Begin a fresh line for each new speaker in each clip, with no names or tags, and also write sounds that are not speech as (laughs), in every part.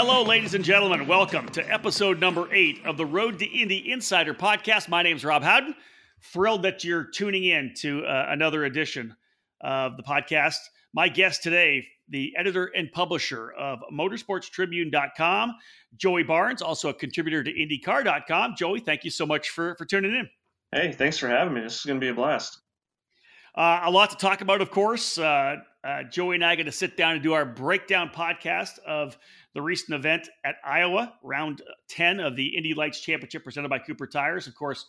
Hello, ladies and gentlemen. Welcome to episode number eight of the Road to Indy Insider podcast. My name is Rob Howden. Thrilled that you're tuning in to uh, another edition of the podcast. My guest today, the editor and publisher of motorsportstribune.com, Joey Barnes, also a contributor to IndyCar.com. Joey, thank you so much for, for tuning in.
Hey, thanks for having me. This is going to be a blast.
Uh, a lot to talk about, of course. Uh, uh, Joey and I are going to sit down and do our breakdown podcast of the recent event at Iowa, round 10 of the Indy Lights Championship presented by Cooper Tires. Of course,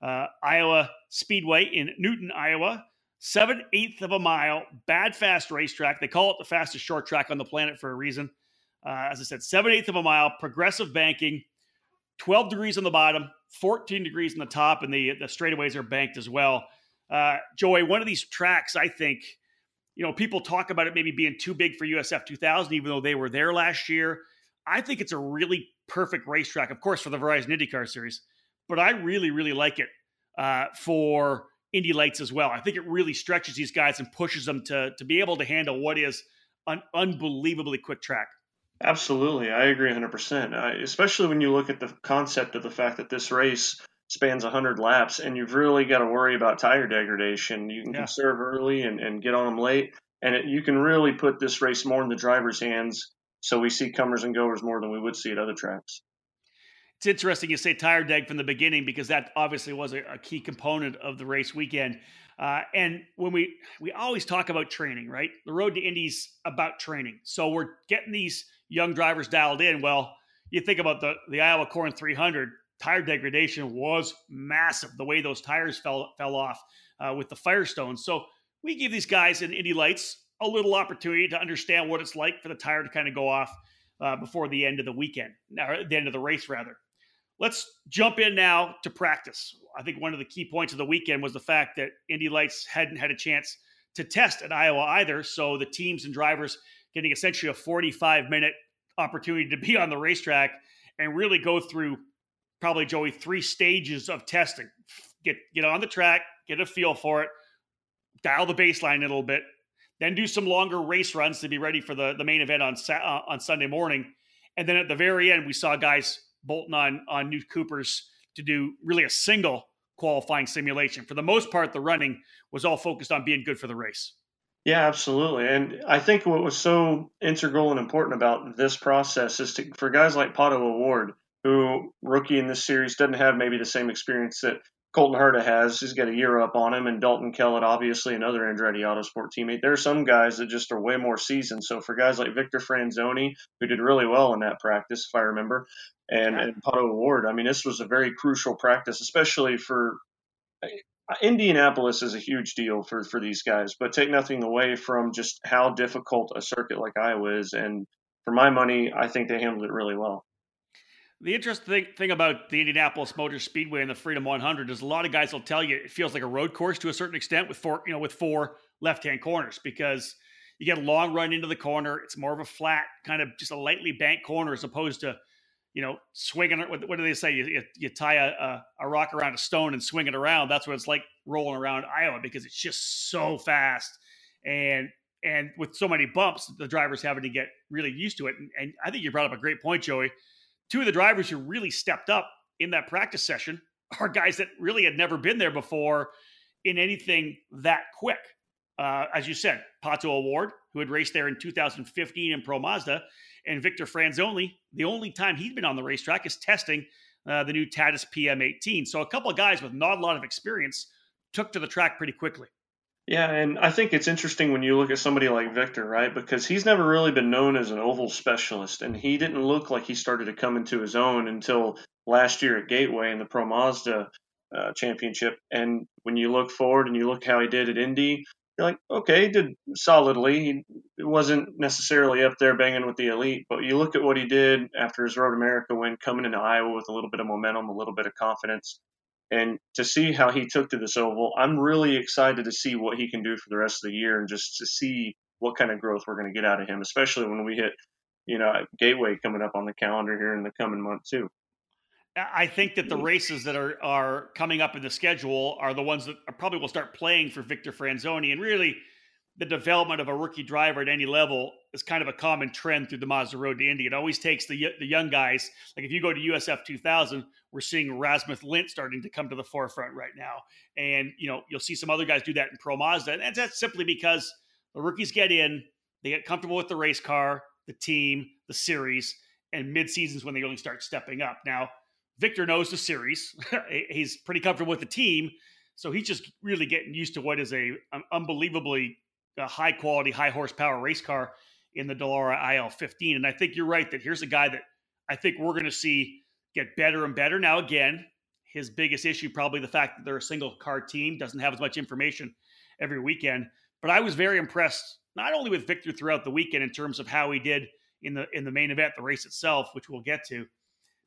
uh, Iowa Speedway in Newton, Iowa. Seven eighth of a mile, bad fast racetrack. They call it the fastest short track on the planet for a reason. Uh, as I said, seven eighth of a mile, progressive banking, 12 degrees on the bottom, 14 degrees on the top, and the, the straightaways are banked as well. Uh, Joey, one of these tracks, I think, you know, people talk about it maybe being too big for USF 2000, even though they were there last year. I think it's a really perfect racetrack, of course, for the Verizon IndyCar Series, but I really, really like it uh, for Indy Lights as well. I think it really stretches these guys and pushes them to to be able to handle what is an unbelievably quick track.
Absolutely, I agree 100%. especially when you look at the concept of the fact that this race spans 100 laps and you've really got to worry about tire degradation. You can yeah. conserve early and, and get on them late, and it, you can really put this race more in the driver's hands. So we see comers and goers more than we would see at other tracks.
It's interesting you say tire deg from the beginning because that obviously was a, a key component of the race weekend. Uh, and when we we always talk about training, right? The road to Indy's about training. So we're getting these young drivers dialed in. Well, you think about the the Iowa Corn 300 tire degradation was massive. The way those tires fell fell off uh, with the Firestone. So we give these guys in Indy Lights a little opportunity to understand what it's like for the tire to kind of go off uh, before the end of the weekend, or the end of the race rather. Let's jump in now to practice. I think one of the key points of the weekend was the fact that Indy Lights hadn't had a chance to test at Iowa either. So the teams and drivers getting essentially a 45 minute opportunity to be on the racetrack and really go through probably Joey three stages of testing. Get get on the track, get a feel for it, dial the baseline a little bit, then do some longer race runs to be ready for the, the main event on uh, on Sunday morning, and then at the very end we saw guys bolting on on new Coopers to do really a single qualifying simulation. For the most part, the running was all focused on being good for the race.
Yeah, absolutely. And I think what was so integral and important about this process is to, for guys like Pato O'Ward, who rookie in this series doesn't have maybe the same experience that Colton Herta has. He's got a year up on him, and Dalton Kellett, obviously another Andretti Autosport teammate. There are some guys that just are way more seasoned. So for guys like Victor Franzoni, who did really well in that practice, if I remember, and, yeah. and Pato O'Ward, I mean, this was a very crucial practice, especially for uh, Indianapolis is a huge deal for, for these guys, but take nothing away from just how difficult a circuit like Iowa is. And for my money, I think they handled it really well.
The interesting thing about the Indianapolis Motor Speedway and the Freedom 100 is a lot of guys will tell you it feels like a road course to a certain extent with four, you know, with four left-hand corners because you get a long run into the corner. It's more of a flat, kind of just a lightly banked corner as opposed to, you know, swinging it. What do they say? You, you, you tie a, a, a, rock around a stone and swing it around. That's what it's like rolling around Iowa because it's just so fast and and with so many bumps, the drivers having to get really used to it. And, and I think you brought up a great point, Joey two of the drivers who really stepped up in that practice session (laughs) are guys that really had never been there before in anything that quick. Uh, as you said, Pato O'Ward, who had raced there in 2015 in Pro Mazda, and Victor Franzoni, the only time he'd been on the racetrack is testing uh, the new Tatuus PM18. So a couple of guys with not a lot of experience took to the track pretty quickly.
Yeah, and I think it's interesting when you look at somebody like Victor, right? Because he's never really been known as an oval specialist, and he didn't look like he started to come into his own until last year at Gateway in the Pro Mazda uh, Championship. And when you look forward and you look how he did at Indy, you're like, okay, he did solidly. He wasn't necessarily up there banging with the elite, but you look at what he did after his Road America win, coming into Iowa with a little bit of momentum, a little bit of confidence and to see how he took to this oval, I'm really excited to see what he can do for the rest of the year and just to see what kind of growth we're going to get out of him, especially when we hit, you know, Gateway coming up on the calendar here in the coming month too.
I think that the mm-hmm. races that are are coming up in the schedule are the ones that probably will start playing for Victor Franzoni, and really, the development of a rookie driver at any level is kind of a common trend through the Mazda Road to Indy. It always takes the the young guys. Like if you go to USF 2000, we're seeing Rasmus Lindh starting to come to the forefront right now, and you know you'll see some other guys do that in Pro Mazda, and that's simply because the rookies get in, they get comfortable with the race car, the team, the series, and mid seasons when they really start stepping up. Now Victor knows the series; (laughs) he's pretty comfortable with the team. So he's just really getting used to what is a an unbelievably a high quality, high horsepower race car in the Dallara IL 15. And I think you're right that here's a guy that I think we're going to see get better and better. Now, again, his biggest issue probably the fact that they're a single car team, doesn't have as much information every weekend. But I was very impressed not only with Victor throughout the weekend in terms of how he did in the in the main event, the race itself, which we'll get to,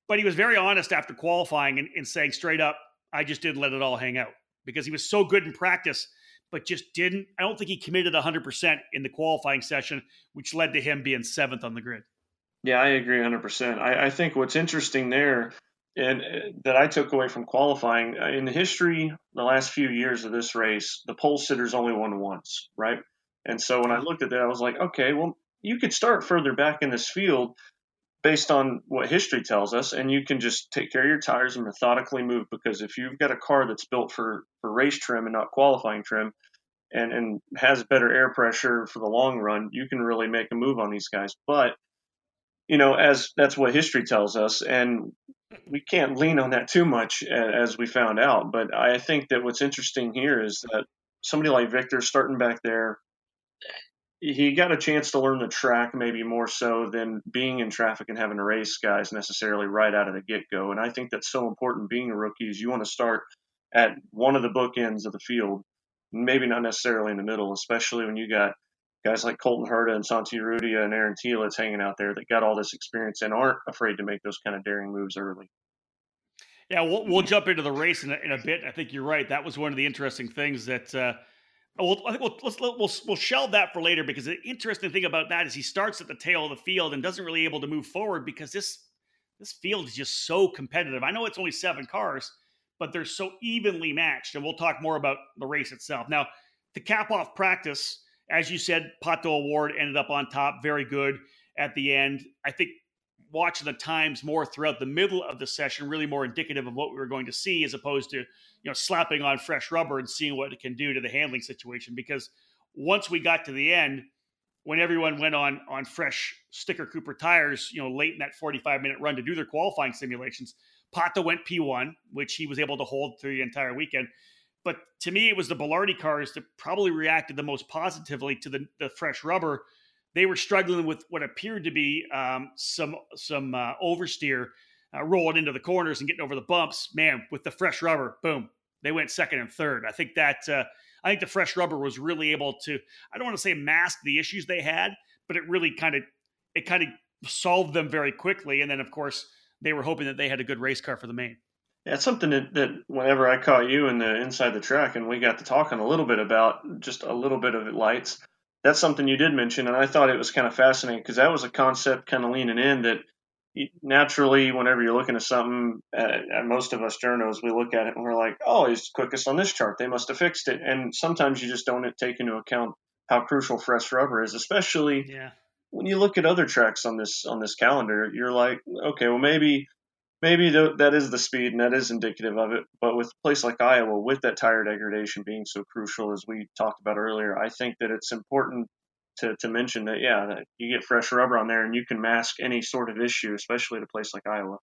but he was very honest after qualifying and, and saying straight up, I just didn't let it all hang out because he was so good in practice but just didn't. I don't think he committed 100% in the qualifying session, which led to him being seventh on the grid.
Yeah, I agree 100%. I, I think what's interesting there and uh, that I took away from qualifying uh, in the history, the last few years of this race, the pole sitters only won once, right? And so when I looked at that, I was like, okay, well, you could start further back in this field based on what history tells us, and you can just take care of your tires and methodically move. Because if you've got a car that's built for for race trim and not qualifying trim, and and has better air pressure for the long run, you can really make a move on these guys. But you know, as that's what history tells us, and we can't lean on that too much, as we found out. But I think that what's interesting here is that somebody like Victor starting back there he got a chance to learn the track maybe more so than being in traffic and having to race guys necessarily right out of the get go. And I think that's so important being a rookie is you want to start at one of the bookends of the field, maybe not necessarily in the middle, especially when you got guys like Colton Herta and Santi Urrutia and Aaron Telitz hanging out there that got all this experience and aren't afraid to make those kind of daring moves early.
Yeah, we'll, we'll jump into the race in a, in a bit. I think you're right. That was one of the interesting things that uh, well, I think we'll, let's, we'll, we'll shelve that for later because the interesting thing about that is he starts at the tail of the field and doesn't really able to move forward because this this field is just so competitive. I know it's only seven cars, but they're so evenly matched. And we'll talk more about the race itself. Now, to cap off practice, as you said, Pato O'Ward ended up on top, very good at the end. I think watching the times more throughout the middle of the session, really more indicative of what we were going to see, as opposed to you know slapping on fresh rubber and seeing what it can do to the handling situation. Because once we got to the end, when everyone went on on fresh sticker Cooper tires, you know, late in that 45 minute run to do their qualifying simulations, Pato went P1, which he was able to hold through the entire weekend. But to me, it was the Belardi cars that probably reacted the most positively to the, the fresh rubber they were struggling with what appeared to be um, some some uh, oversteer, uh, rolling into the corners and getting over the bumps. Man, with the fresh rubber, boom, they went second and third. I think that uh, I think the fresh rubber was really able to. I don't want to say mask the issues they had, but it really kind of it kind of solved them very quickly. And then of course they were hoping that they had a good race car for the main.
It's something that, that whenever I caught you in the inside the track and we got to talking a little bit about just a little bit of lights that's something you did mention, and I thought it was kind of fascinating because that was a concept kind of leaning in that naturally, whenever you're looking at something, uh, most of us journos, we look at it and we're like, oh, he's quickest on this chart. They must have fixed it. And sometimes you just don't take into account how crucial fresh rubber is, especially yeah. when you look at other tracks on this on this calendar. You're like, okay, well maybe maybe that is the speed and that is indicative of it. But with a place like Iowa, with that tire degradation being so crucial, as we talked about earlier, I think that it's important to, to mention that, yeah, that you get fresh rubber on there and you can mask any sort of issue, especially at a place like Iowa.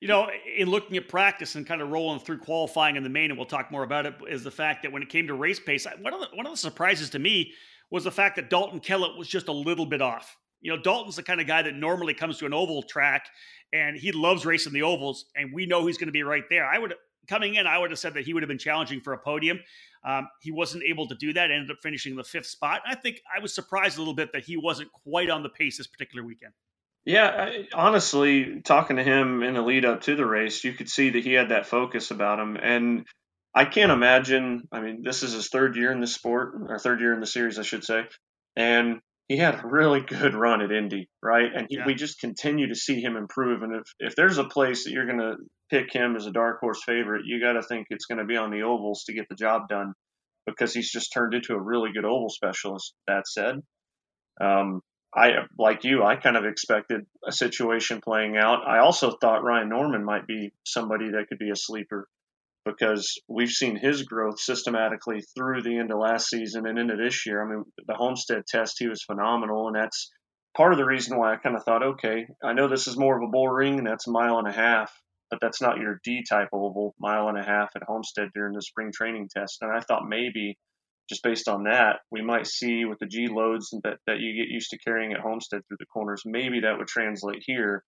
You know, in looking at practice and kind of rolling through qualifying in the main, and we'll talk more about it, is the fact that when it came to race pace, one of the, one of the surprises to me was the fact that Dalton Kellett was just a little bit off. You know, Dalton's the kind of guy that normally comes to an oval track and he loves racing the ovals, and we know he's going to be right there. I would coming in, I would have said that he would have been challenging for a podium. Um, he wasn't able to do that. Ended up finishing the fifth spot. I think I was surprised a little bit that he wasn't quite on the pace this particular weekend.
Yeah, I, honestly, talking to him in the lead up to the race, you could see that he had that focus about him, and I can't imagine. I mean, this is his third year in the sport, or third year in the series, I should say, and he had a really good run at Indy, right? And he, yeah. we just continue to see him improve. And if, if there's a place that you're going to pick him as a dark horse favorite, you got to think it's going to be on the ovals to get the job done. because he's just turned into a really good oval specialist. That said, um, I like you, I kind of expected a situation playing out. I also thought Ryan Norman might be somebody that could be a sleeper because we've seen his growth systematically through the end of last season and into this year. I mean, the Homestead test, he was phenomenal, and that's part of the reason why I kind of thought, okay, I know this is more of a bull ring, and that's a mile and a half, but that's not your D type oval, mile and a half at Homestead during the spring training test. And I thought maybe just based on that, we might see with the G loads that, that you get used to carrying at Homestead through the corners, maybe that would translate here.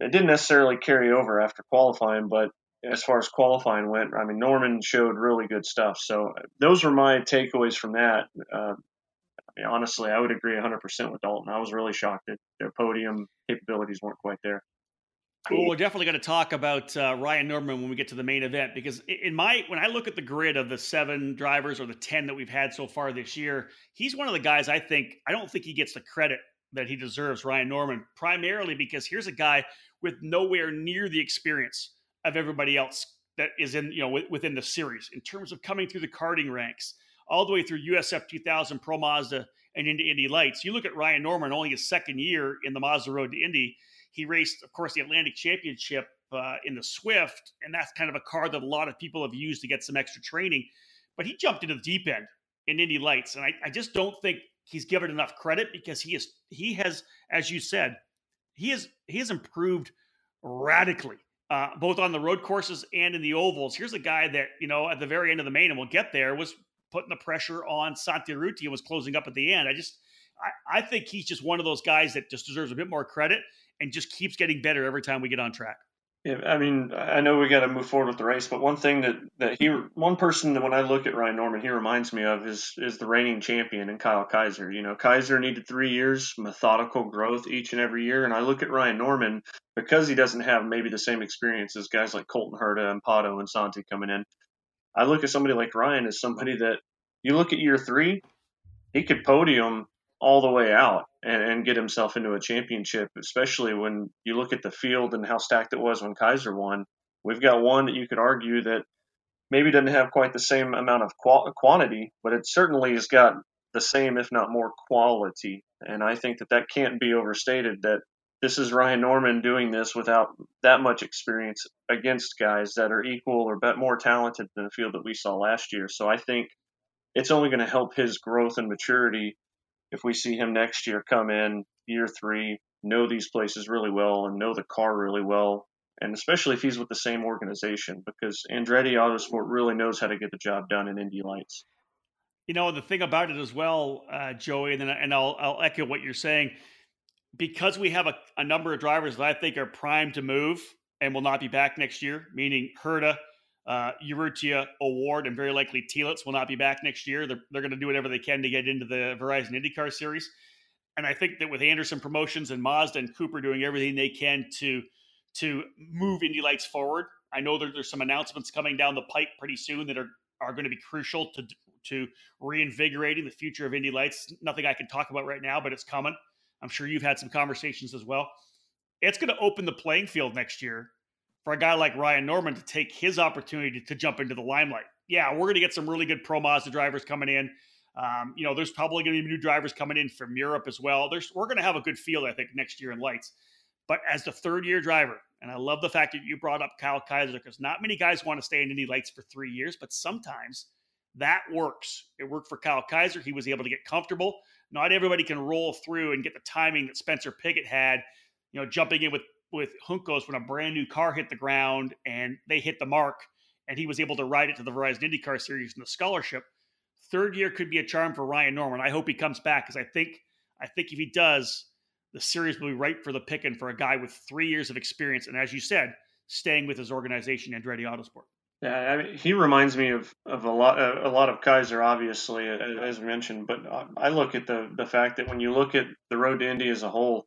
It didn't necessarily carry over after qualifying, but as far as qualifying went, I mean, Norman showed really good stuff. So those were my takeaways from that. Uh, I mean, honestly, I would agree 100% with Dalton. I was really shocked that their podium capabilities weren't quite there.
Well, we're definitely going to talk about uh, Ryan Norman when we get to the main event because in my when I look at the grid of the seven drivers or the ten that we've had so far this year, he's one of the guys I think I don't think he gets the credit that he deserves. Ryan Norman, primarily because here's a guy with nowhere near the experience of everybody else that is in you know within the series in terms of coming through the karting ranks all the way through USF 2000 Pro Mazda and into Indy Lights. You look at Ryan Norman, only his second year in the Mazda Road to Indy. He raced, of course, the Atlantic Championship uh, in the Swift, and that's kind of a car that a lot of people have used to get some extra training. But he jumped into the deep end in Indy Lights, and I, I just don't think he's given enough credit because he is he has, as you said, he has he has improved radically uh, both on the road courses and in the ovals. Here's a guy that, you know, at the very end of the main, and we'll get there, was putting the pressure on Santi Urrutia and was closing up at the end. I just, I, I think he's just one of those guys that just deserves a bit more credit and just keeps getting better every time we get on track.
Yeah, I mean, I know we got to move forward with the race, but one thing that that he, one person that when I look at Ryan Norman, he reminds me of is is the reigning champion and Kyle Kaiser. You know, Kaiser needed three years, methodical growth each and every year, and I look at Ryan Norman because he doesn't have maybe the same experience as guys like Colton Herta and Pato and Santi coming in. I look at somebody like Ryan as somebody that you look at year three, he could podium all the way out and, and, get himself into a championship, especially when you look at the field and how stacked it was when Kaiser won. We've got one that you could argue that maybe doesn't have quite the same amount of qual- quantity, but it certainly has got the same, if not more, quality. And I think that that can't be overstated that this is Ryan Norman doing this without that much experience against guys that are equal or bet more talented than the field that we saw last year. So I think it's only going to help his growth and maturity if we see him next year come in year three, know these places really well and know the car really well, and especially if he's with the same organization, because Andretti Autosport really knows how to get the job done in Indy Lights.
You know the thing about it as well, uh, Joey, and and I'll I'll echo what you're saying, because we have a, a number of drivers that I think are primed to move and will not be back next year, meaning Herta, uh, Urrutia, O'Ward, and very likely Telitz will not be back next year. They're, they're going to do whatever they can to get into the Verizon IndyCar Series. And I think that with Andersen Promotions and Mazda and Cooper doing everything they can to to move Indy Lights forward, I know that there's some announcements coming down the pipe pretty soon that are are going to be crucial to to reinvigorating the future of Indy Lights. Nothing I can talk about right now, but it's coming. I'm sure you've had some conversations as well. It's going to open the playing field next year for a guy like Ryan Norman to take his opportunity to, jump into the limelight. Yeah, we're going to get some really good Pro Mazda drivers coming in. Um, you know, there's probably going to be new drivers coming in from Europe as well. There's we're going to have a good field, I think, next year in lights. But as the third year driver, and I love the fact that you brought up Kyle Kaiser because not many guys want to stay in Indy Lights for three years, but sometimes that works. It worked for Kyle Kaiser. He was able to get comfortable. Not everybody can roll through and get the timing that Spencer Pigot had, you know, jumping in with with Juncos when a brand new car hit the ground and they hit the mark and he was able to ride it to the Verizon IndyCar Series in the scholarship. Third year could be a charm for Ryan Norman. I hope he comes back because I think I think if he does, the series will be ripe for the picking for a guy with three years of experience and as you said, staying with his organization Andretti Autosport.
Yeah, I mean, he reminds me of, of a lot a lot of Kaiser, obviously, as mentioned. But uh, I look at the the fact that when you look at the road to Indy as a whole,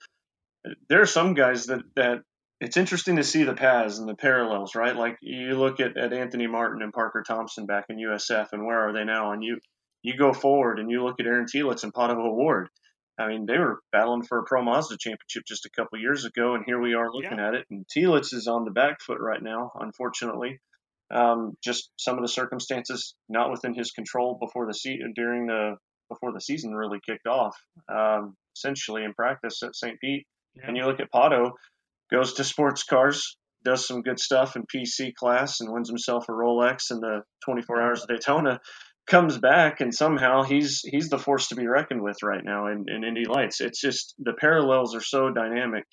there are some guys that that it's interesting to see the paths and the parallels, right? Like you look at, at Anthony Martin and Parker Thompson back in USF, and where are they now? And you you go forward and you look at Aaron Telitz and Pato O'Ward. I mean, they were battling for a Pro Mazda championship just a couple years ago, and here we are looking yeah. at it. And Telitz is on the back foot right now, unfortunately. Um, just some of the circumstances not within his control before the season during the before the season really kicked off. Um, essentially in practice at St. Pete, yeah. and you look at Pato, goes to sports cars, does some good stuff in PC class, and wins himself a Rolex in the 24 Hours of Daytona. Comes back and somehow he's he's the force to be reckoned with right now in, in Indy Lights. It's just the parallels are so dynamic,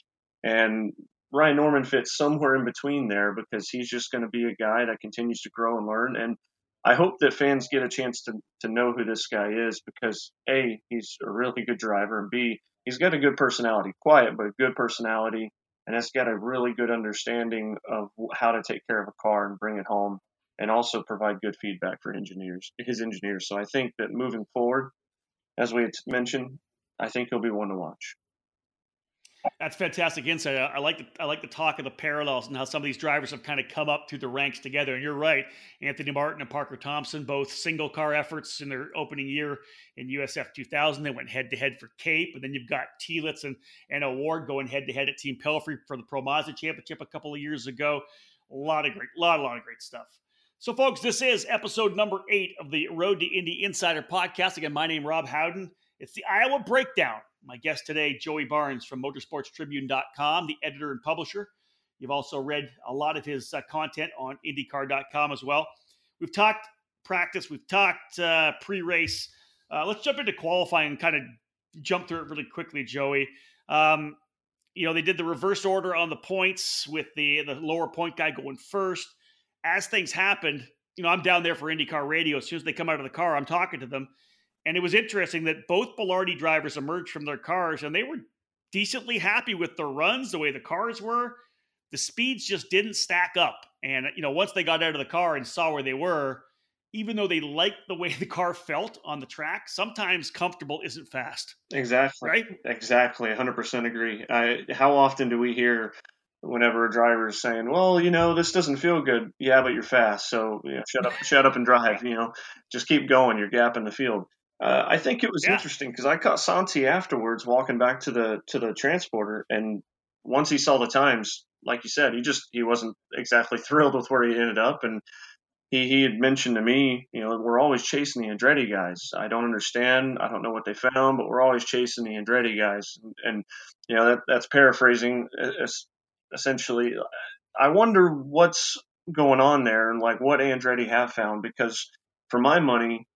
and Ryan Norman fits somewhere in between there because he's just going to be a guy that continues to grow and learn. And I hope that fans get a chance to, to know who this guy is because A, he's a really good driver, and B, he's got a good personality, quiet, but a good personality, and has got a really good understanding of how to take care of a car and bring it home and also provide good feedback for engineers, his engineers. So I think that moving forward, as we had mentioned, I think he'll be one to watch.
That's fantastic insight. I, like the I like the talk of the parallels and how some of these drivers have kind of come up through the ranks together. And you're right, Anthony Martin and Parker Thompson, both single car efforts in their opening year in USF 2000. They went head to head for Cape, and then you've got Telitz and and O'Ward going head to head at Team Pelfrey for the Pro Mazda Championship a couple of years ago. A lot of great, lot, a lot of great stuff. So, folks, this is episode number eight of the Road to Indy Insider podcast. Again, my name Rob Howden. It's the Iowa Breakdown. My guest today, Joey Barnes from motorsportstribune.com, the editor and publisher. You've also read a lot of his uh, content on IndyCar.com as well. We've talked practice, we've talked uh, pre race. Uh, let's jump into qualifying and kind of jump through it really quickly, Joey. Um, you know, they did the reverse order on the points with the the lower point guy going first. As things happened, you know, I'm down there for IndyCar radio. As soon as they come out of the car, I'm talking to them. And it was interesting that both Belardi drivers emerged from their cars and they were decently happy with their runs, the way the cars were. The speeds just didn't stack up. And, you know, once they got out of the car and saw where they were, even though they liked the way (laughs) the car felt on the track, sometimes comfortable isn't fast.
Exactly. Right? Exactly. 100% agree. I, how often do we hear whenever a driver is saying, "Well, you know, this doesn't feel good." Yeah, but you're fast, so you know, shut up, shut up and drive. You know, just keep going. You're gapping the field. Uh, I think it was yeah. interesting because I caught Santi afterwards walking back to the to the transporter, and once he saw the times, like you said, he just he wasn't exactly (laughs) thrilled with where he ended up, and he he had mentioned to me, you know, we're always chasing the Andretti guys. I don't understand, I don't know what they found, but we're always chasing the Andretti guys, and, and you know that that's paraphrasing essentially. I wonder what's going on there and like what Andretti have found because for my money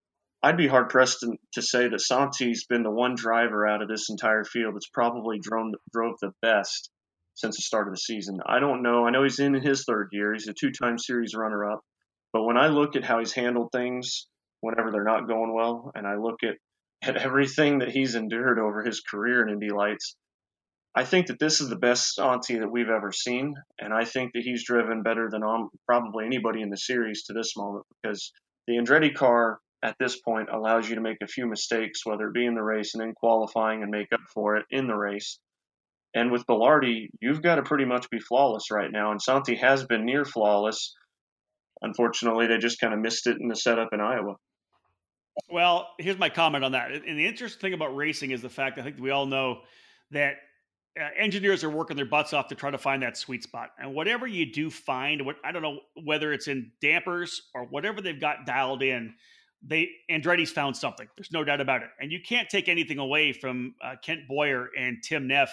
I'd be hard pressed to, say that Santi's been the one driver out of this entire field that's probably drove, drove the best since the start of the season. I don't know. I know he's in his third year. He's a two-time series runner-up. But when I look at how he's handled things whenever they're not going well, and I look at, at everything that he's endured over his career in Indy Lights, I think that this is the best Santi that we've ever seen. And I think that he's driven better than um, probably anybody in the series to this moment because the Andretti car at this point allows you to make a few mistakes, whether it be in the race and then qualifying and make up for it in the race. And with Belardi, you've got to pretty much be flawless right now. And Santi has been near flawless. Unfortunately, they just kind of missed it in the setup in Iowa.
Well, here's my comment on that. And the interesting thing about racing is the fact I think we all know that uh, engineers are working their butts off to try to find that sweet spot. And whatever you do find, what I don't know whether it's in dampers or whatever they've got dialed in, they Andretti's found something. There's no doubt about it. And you can't take anything away from uh, Kent Boyer and Tim Neff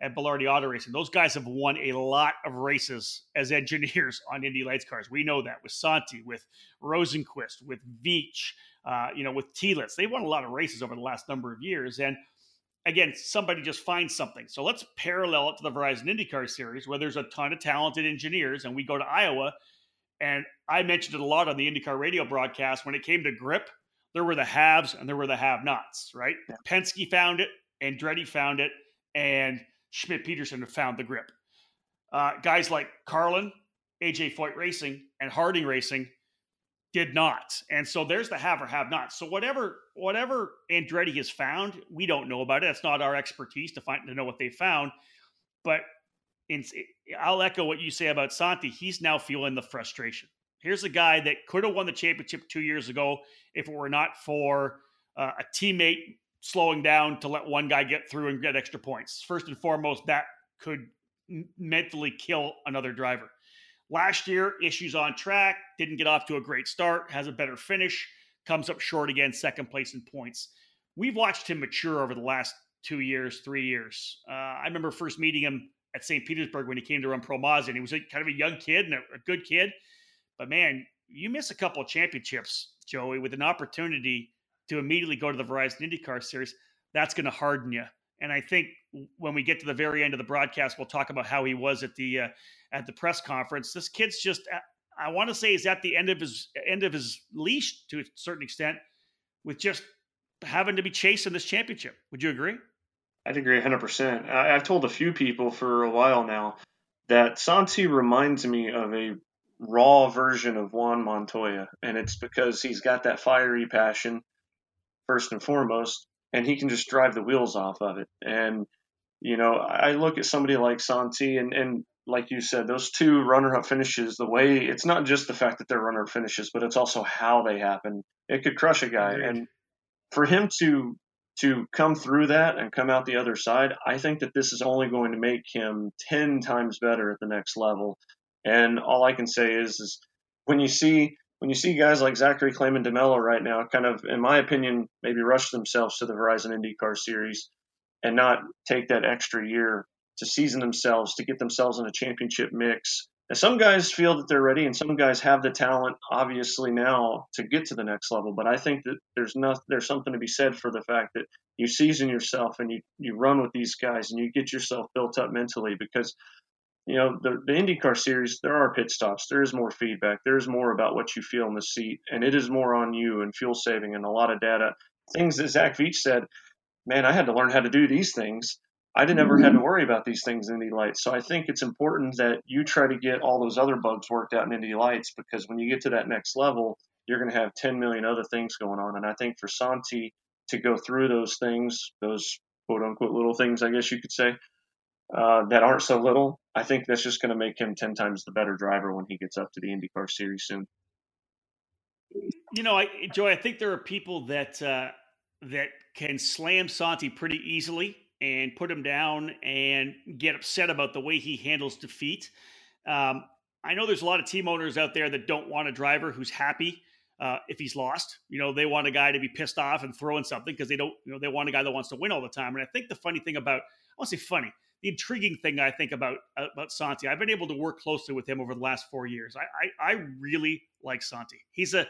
at Belardi Auto Racing. Those guys have won a lot of races as (laughs) engineers on Indy Lights cars. We know that with Santi, with Rosenqvist, with Veach, uh, you know, with Telitz. They won a lot of races over the last number of years. And again, somebody just finds something. So let's parallel it to the Verizon IndyCar series where there's a ton of talented engineers, and we go to Iowa and I mentioned it a lot on the IndyCar radio broadcast. When it came to grip, there were the haves and there were the have nots, right? Yeah. Penske found it, Andretti found it, and Schmidt Peterson found the grip. Uh, guys like Carlin, AJ Foyt Racing, and Harding Racing did not. And so there's the have or have not. So whatever whatever Andretti has found, we don't know about it. That's not our expertise to find to know what they found. But in, I'll echo what you say about Santi. He's now feeling the frustration. Here's a guy that could have won the championship two years ago if it were not for uh, a teammate slowing down to let one guy get through and get extra points. First and foremost, that could mentally kill another driver. Last year, issues on track, didn't get off to a great start, has a better finish, comes up short again, second place in points. We've watched him mature over the last two years, three years. Uh, I remember first meeting him at St. Petersburg when he came to run Pro Mazda, and he was a, kind of a young kid and a, a good kid. But man, you miss a couple of championships, Joey, with an opportunity to immediately go to the Verizon IndyCar Series. That's going to harden you. And I think when we get to the very end of the broadcast, we'll talk about how he was at the uh, at the press conference. This kid's just I want to say he's at the end of his end of his leash to a certain extent, with just having to be chasing this championship. Would you agree?
I'd agree 100%. I, I've told a few people for a while now that Santi reminds me of a raw version of Juan Montoya, and it's because he's got that fiery passion first and foremost, and he can just drive the wheels off of it. And you know, I look at somebody like Santi, and and like you said, those two runner-up finishes, the way it's not just the fact that they're runner-up finishes, but it's also how they happen. It could crush a guy, and for him to to come through that and come out the other side, I think that this is only going to make him 10 times better at the next level. And all I can say is, is when you see when you see guys like Zachary Claman DeMelo right now, kind of, in my opinion, maybe rush themselves to the Verizon IndyCar Series and not take that extra year to season themselves, to get themselves in a championship mix, now, some guys feel that they're ready, and some guys have the talent, obviously now, to get to the next level. But I think that there's not there's something to be said for the fact that you season yourself and you you run with these guys and you get yourself built up mentally because you know the the IndyCar series there are pit stops, there is more feedback, there is more about what you feel in the seat, and it is more on you and fuel saving and a lot of data things that Zach Veach said. Man, I had to learn how to do these things I didn't ever had to worry about these things in Indy Lights. So I think it's important that you try to get all those other bugs worked out in Indy Lights because when you get to that next level, you're going to have 10 million other things going on. And I think for Santi to go through those things, those quote unquote little things, I guess you could say, uh, that aren't so little, I think that's just going to make him 10 times the better driver when he gets up to the IndyCar series soon.
You know, I, Joey, I think there are people that, uh, that can slam Santi pretty easily and put him down and get upset about the way he handles defeat. Um, I know there's a lot of team owners out there that don't want a driver who's happy uh, if he's lost. You know, they want a guy to be pissed off and throwing something because they don't, you know, they want a guy that wants to win all the time. And I think the funny thing about, I won't say funny, the intriguing thing I think about uh, about Santi, I've been able to work closely with him over the last four years. I, I, I really like Santi. He's a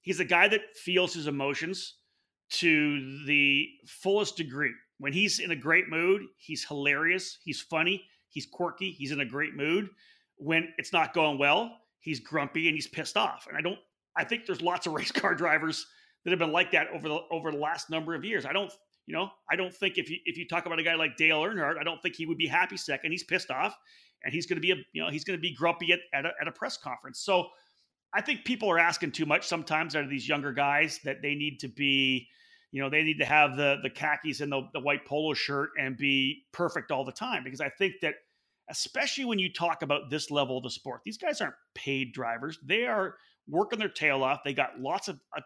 he's a guy that feels his emotions to the fullest degree. When he's in a great mood, he's hilarious, he's funny, he's quirky, he's in a great mood. When it's not going well, he's grumpy and he's pissed off. And I don't I think there's lots of (laughs) race car drivers that have been like that over the over the last number of years. I don't you know, I don't think if you if you talk about a guy like Dale Earnhardt, I don't think he would be happy second. He's pissed off and he's going to be a you know, he's going to be grumpy at at a, at a press conference. So I think people are asking too much sometimes out of these younger guys that they need to be you know they need to have the the khakis and the, the white polo shirt and be perfect all the time because i think that especially when you talk about this level of the sport these guys aren't paid drivers. They are working their tail off. They got lots of a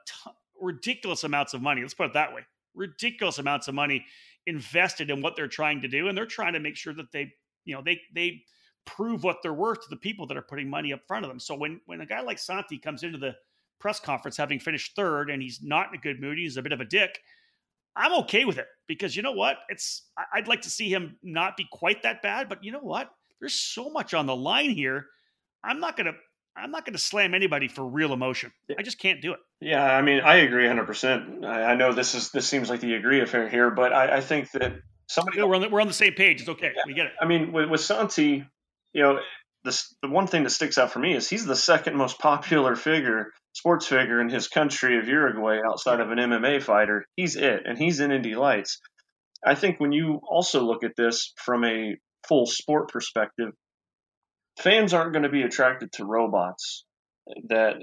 ridiculous amounts of money. Let's put it that way. Ridiculous amounts of money invested in what they're trying to do and they're trying to make sure that they you know they they prove what they're worth to the people that are putting money up front of them. So when when a guy like santi comes into the press conference having finished third and he's not in a good mood. He's a bit of a dick. I'm okay with it because you know what? It's I'd like to see him not be quite that bad, but you know what? There's so much on the line here. I'm not gonna I'm not gonna slam anybody for real emotion. I just can't do it.
Yeah, I mean, I agree 100. percent I know this is this seems like the agree affair here, but I, I think that somebody
we're on the, we're on the same page. It's okay. Yeah. We get it.
I mean, with, with Santi, you know, the the one thing that sticks out for me is he's the second most popular figure sports figure in his country of Uruguay outside of an MMA fighter. He's it, and he's in Indy Lights. I think when you also look at this from a full sport perspective, fans aren't going to be attracted to robots that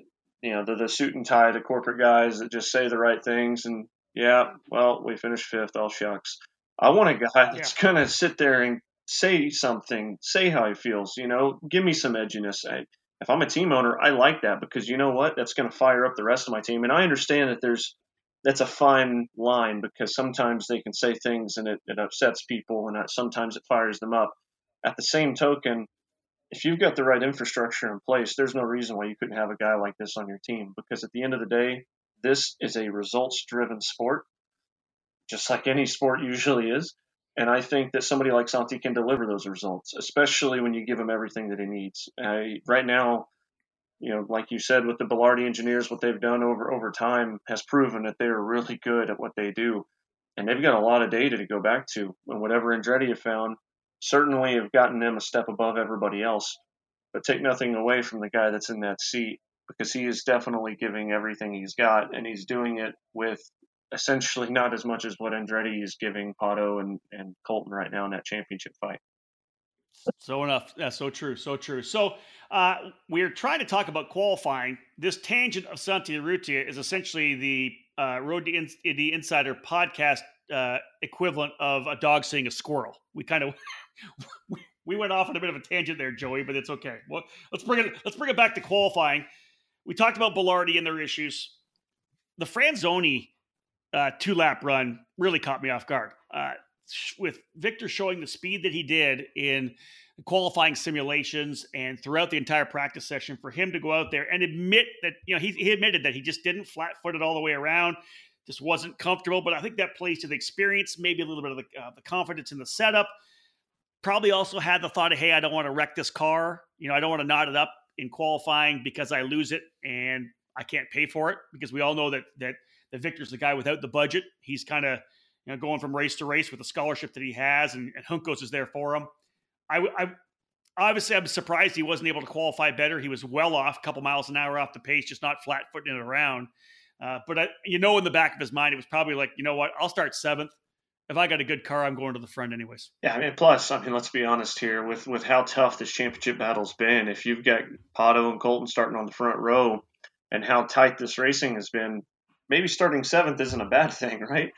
you know the, the suit and tie, the corporate guys that just say the right things and yeah, well, we finished fifth. All shucks. I want a guy that's yeah. going to sit there and say something, say how he feels. You know, give me some edginess. I, if I'm a team owner, I like that because you know what? That's going to fire up the rest of my team. And I understand that there's that's a fine line because sometimes they can say things and it, it upsets people and sometimes it fires them up. At the same token, if you've got the right infrastructure in place, there's no reason why you couldn't have a guy like this on your team. Because at the end of the day, this is a results driven sport, just like any sport usually is. And I think that somebody like Santi can deliver those results, especially when you give him everything that he needs. Uh, right now, you know, like you said, with the Belardi engineers, what they've done over over time has proven that they are really good at what they do, and they've got a lot of data to go back to. And whatever Andretti have found, certainly have gotten them a step above everybody else. But take nothing away from the guy that's in that seat because he is definitely giving everything he's got, and he's doing it with essentially not as much as what Andretti is giving Pato and, and Colton right now in that championship fight.
So enough. That's so true. So true. So uh, we're trying to talk about qualifying. This tangent of Santi Urrutia is essentially the uh, Road to In- the Insider podcast uh, equivalent of a dog seeing a squirrel. We kind of (laughs) we went off on a bit of a tangent there, Joey, but it's okay. Well, let's bring it. Let's bring it back to qualifying. We talked about Belardi and their issues. The Franzoni uh, two lap run really caught me off guard. Uh, with Victor showing the speed that he did in qualifying simulations and throughout the entire practice session, for him to go out there and admit that, you know, he, he admitted that he just didn't flat foot it all the way around, just wasn't comfortable. But I think that plays to the experience, maybe a little bit of the, uh, the confidence in the setup. Probably also had the thought of, hey, I don't want to wreck this car. You know, I don't want to knot it up in qualifying because I lose it and I can't pay for it because we all know that that that Victor's the guy without the budget. He's kind of you know going from race to race with the scholarship that he has, and, and Juncos is there for him. I, I obviously I'm surprised he wasn't able to qualify better. He was well off, a couple miles an hour off the pace, just not flat footing it around. Uh, but I, you know, in the back of his mind, it was probably like, you know what, I'll start seventh. If I got a good car, I'm going to the front anyways.
Yeah, I mean, plus, I mean, let's be honest here with with how tough this championship battle's been. If you've got Pato and Colton starting on the front row, and how tight this racing has been, maybe starting seventh isn't a bad (laughs) thing, right?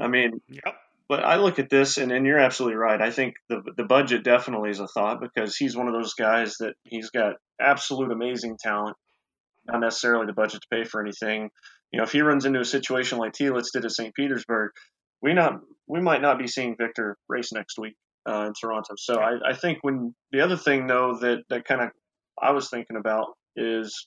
I mean,
yep.
But I look at this, and, and you're absolutely right. I think the the budget definitely is a thought because he's one of those guys that he's got absolute amazing talent, not necessarily the budget to pay for anything. You know, if he runs into a situation like Telitz did at St. Petersburg, we not we might not be seeing Victor race next week uh, in Toronto. So I, I think when the other thing though that that kind of I was thinking about is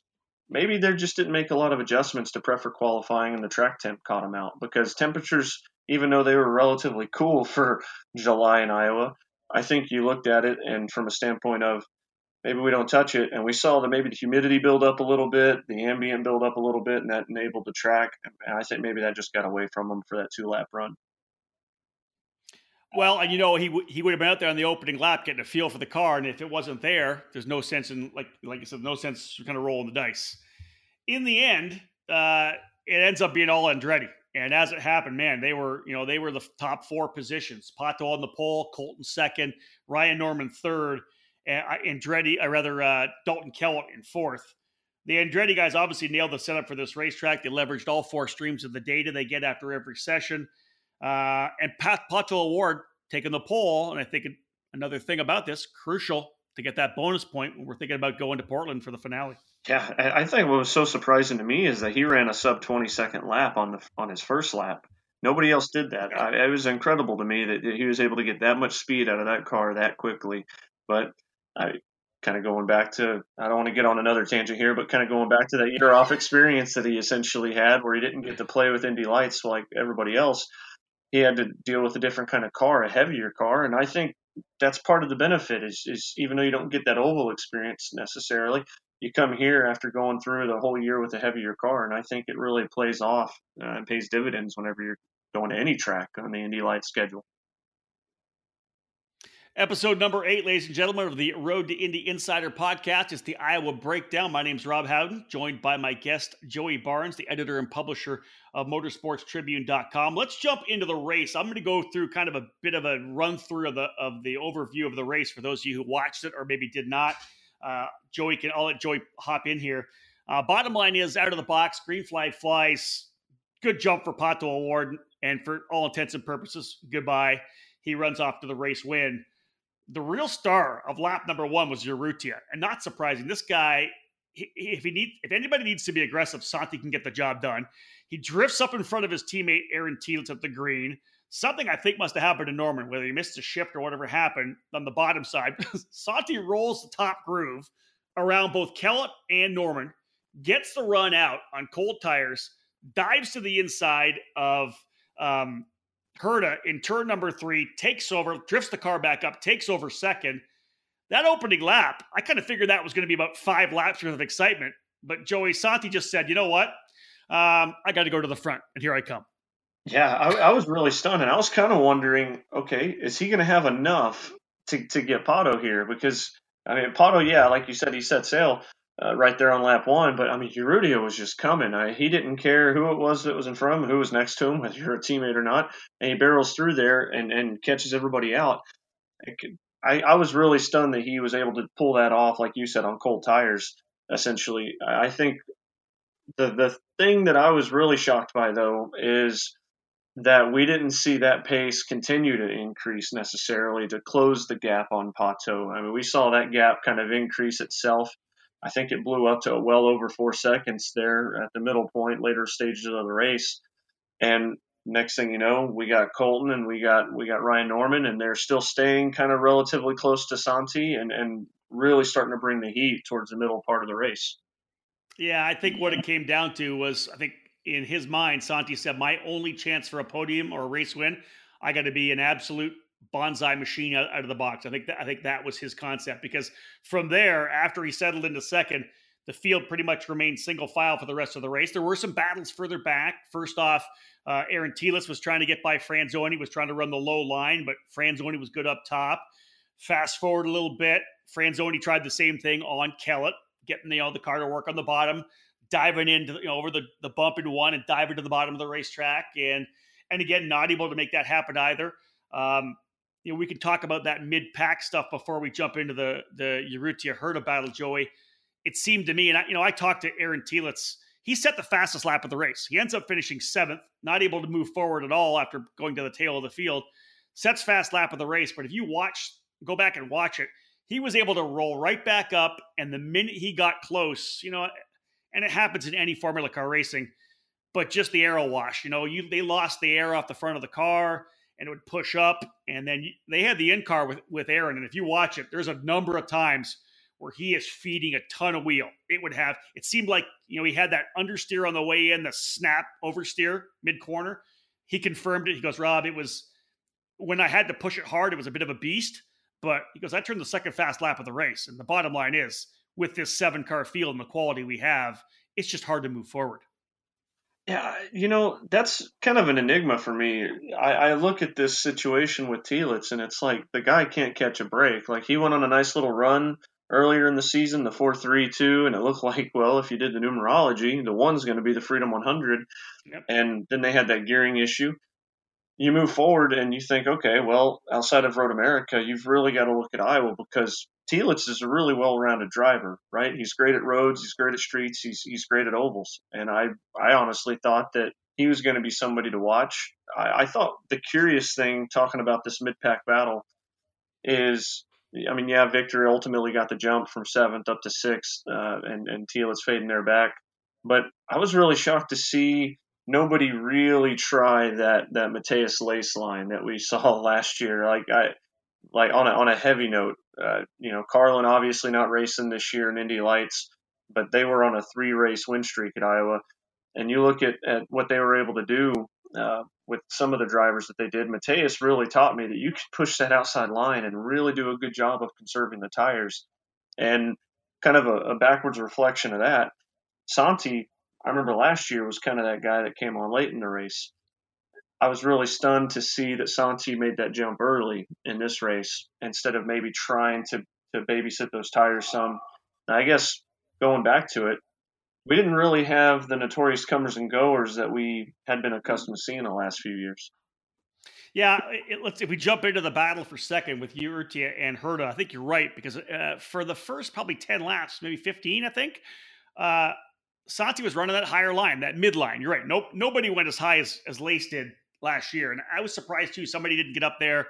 maybe they just didn't make a lot of adjustments to prep for qualifying and the track temp caught them out because temperatures, even though they were relatively cool (laughs) for July in Iowa, I think you looked at it and from a standpoint of maybe we don't touch it and we saw that maybe the humidity build up a little bit, the ambient build up a little bit, and that enabled the track. And I think maybe that just got away from them for that two lap run.
Well, and you know, he w- he would have been out there on the opening lap getting a feel for the car, and if it wasn't there, there's no sense in like like I said, no sense kind of rolling the dice. In the end, uh, it ends up being all Andretti, and as it happened, man, they were you know they were the top four positions: Pato on the pole, Colton second, Ryan Norman third, and Andretti, or rather uh, Dalton Kellett in fourth. The Andretti guys obviously nailed the setup for this racetrack. They leveraged all four streams of the data they get after every session. Uh, and Pat Pato O'Ward taking the pole. And I think another thing about this, crucial to get that bonus point when we're thinking about going to Portland for the finale.
Yeah, I think what was so surprising to me is that he ran a sub 20 second lap on the on his first lap. Nobody else did that. I, it was incredible to me that he was able to get that much speed out of that car that quickly. But I kind of going back to I don't want to get on another tangent here, but kind of going back to that year off experience that he essentially had, where he didn't get to play with Indy Lights like everybody else he had to deal with a different kind of car, a heavier car, and I think that's part of the benefit is, is even though you don't get that oval experience necessarily, you come here after going through the whole year with a heavier car, and I think it really plays off uh, and pays dividends whenever you're going to any track on the Indy Light schedule.
Episode number eight, ladies and gentlemen, of the Road to Indy Insider podcast is the Iowa Breakdown. My name is Rob Howden, joined by my guest, Joey Barnes, the editor and publisher of motorsportstribune.com. Let's jump into the race. I'm going to go through kind of a bit of a run through of the of the overview of the race for those of you who watched it or maybe did not. Uh, Joey can I'll let Joey hop in here. Uh, bottom line is out of the box, green flag flies. Good jump for Pato O'Ward, and for all intents and purposes, goodbye. He runs off to the race win the real star of lap number one was Urrutia, and not surprising. This guy, if he need, if anybody needs to be aggressive, Santi can get the job done. He drifts up in front of his teammate Aaron Telitz at the green. something I think must have happened to Norman, whether he missed a shift or whatever happened on the bottom side. (laughs) Santi rolls the top groove around both Kellett and Norman, gets the run out on cold tires, dives to the inside of um, Herta in turn number three, takes over, drifts the car back up, takes over second. That opening lap, I kind of figured that was going to be about five laps worth of excitement. But Joey Santi just said, you know what? Um, I got to go to the front, and here I come.
Yeah, I, I was really stunned, and I was kind of wondering, okay, is he going to have enough to to get Pato here? Because I mean, Pato, yeah, like you said, he set sail uh, right there on lap one, but I mean, Urrutia was just coming. I, he didn't care who it was that was in front of him, who was next to him, whether you're a teammate or not, and he barrels through there and and catches everybody out. I, I was really stunned that he was able to pull that off, like you said, on cold tires. Essentially, I think the the thing that I was really shocked by though is that we didn't see that pace continue to increase necessarily to close the gap on Pato. I mean, we saw that gap kind of increase itself. I think it blew up to well over four seconds there at the middle point, later stages of the race. And next thing you know, we got Colton and we got we got Ryan Norman, and they're still staying kind of relatively close to Santi and and really starting to bring the heat towards the middle part of the race.
Yeah, I think what it came down to was I think in his mind, Santi said, "My only chance for a podium or a race win, I got to be an absolute bonsai machine out, out, of the box." I think that I think that was his concept because from there, after he settled into second, the field pretty much remained single file for the rest of the race. There were some battles further back. First off, uh, Aaron Telitz was trying to get by Franzoni, was trying to run the low line, but Franzoni was good up top. Fast forward a little bit, Franzoni tried the same thing on Kellett, getting the, you know, the car to work on the bottom diving into you know over the, the bump into one and diving to the bottom of the racetrack and and again not able to make that happen either um, you know we can talk about that mid pack stuff before we jump into the the Urrutia Herta battle Joey it seemed to me and I, you know I talked to Aaron Telitz he set the fastest lap of the race he ends up finishing seventh not able to move forward at all after going to the tail of the field sets fast lap of the race but if you watch go back and watch it he was able to roll right back up and the minute he got close you know and it happens in any Formula Car racing. But just the aero wash, you know, you they lost the air off the front of the car, and it would push up, and then you, they had the in car with with Aaron, and if you watch it, there's a number of times where he is feeding a ton of wheel. It would have. It seemed like you know he had that understeer on the way in, the snap oversteer mid corner. He confirmed it. He goes, Rob, it was when I had to push it hard. It was a bit of a beast, but he goes, I turned the second fast lap of the race, and the bottom line is with this seven car field and the quality we have, it's just hard to move forward.
Yeah, you know, that's kind of an enigma for me. I, I look at this situation with Telitz, and it's like the guy can't catch a break. Like he went on a nice little run earlier in the season, the 4 3 2, and it looked (laughs) like, well, if you did the numerology, the one's going to be the Freedom 100. Yep. And then they had that gearing issue. You move forward and you think, okay, well, outside of Road America, you've really got to look at Iowa because Telitz is a really well-rounded driver, right? He's great at roads, he's great at streets, he's he's great at ovals, and I I honestly thought that he was going to be somebody to watch. I, I thought the curious thing talking about this mid-pack battle is, I mean, yeah, Victor ultimately got the jump from seventh up to sixth, uh, and and Telitz fading there back, but I was really shocked to see nobody really try that that Matheus Leist line that we (laughs) saw last year. Like I like on a on a heavy note, uh, you know, Carlin obviously not racing this year in Indy Lights, but they were on a three race win streak at Iowa. And you look at, at what they were able to do uh, with some of the drivers that they did. Matheus really taught me that you can push that outside line and really do a good job of conserving the tires. And kind of a, a backwards reflection of that, Santi, I remember last year was kind of that guy that came on late in the race. I was really stunned to see that Santi made that jump early in this race instead of maybe trying to, to babysit those tires some. Now, I guess going back to it, we didn't really have the notorious comers and goers that we had been accustomed to seeing the last few years.
Yeah, it, let's if we jump into the battle for second with Urrutia and Herta, I think you're right because uh, for the first probably ten laps, maybe fifteen, I think, uh, Santi was running that higher line, that midline. You're right. Nope, nobody went as high as as Leist did last year. And I was surprised too. Somebody didn't get up there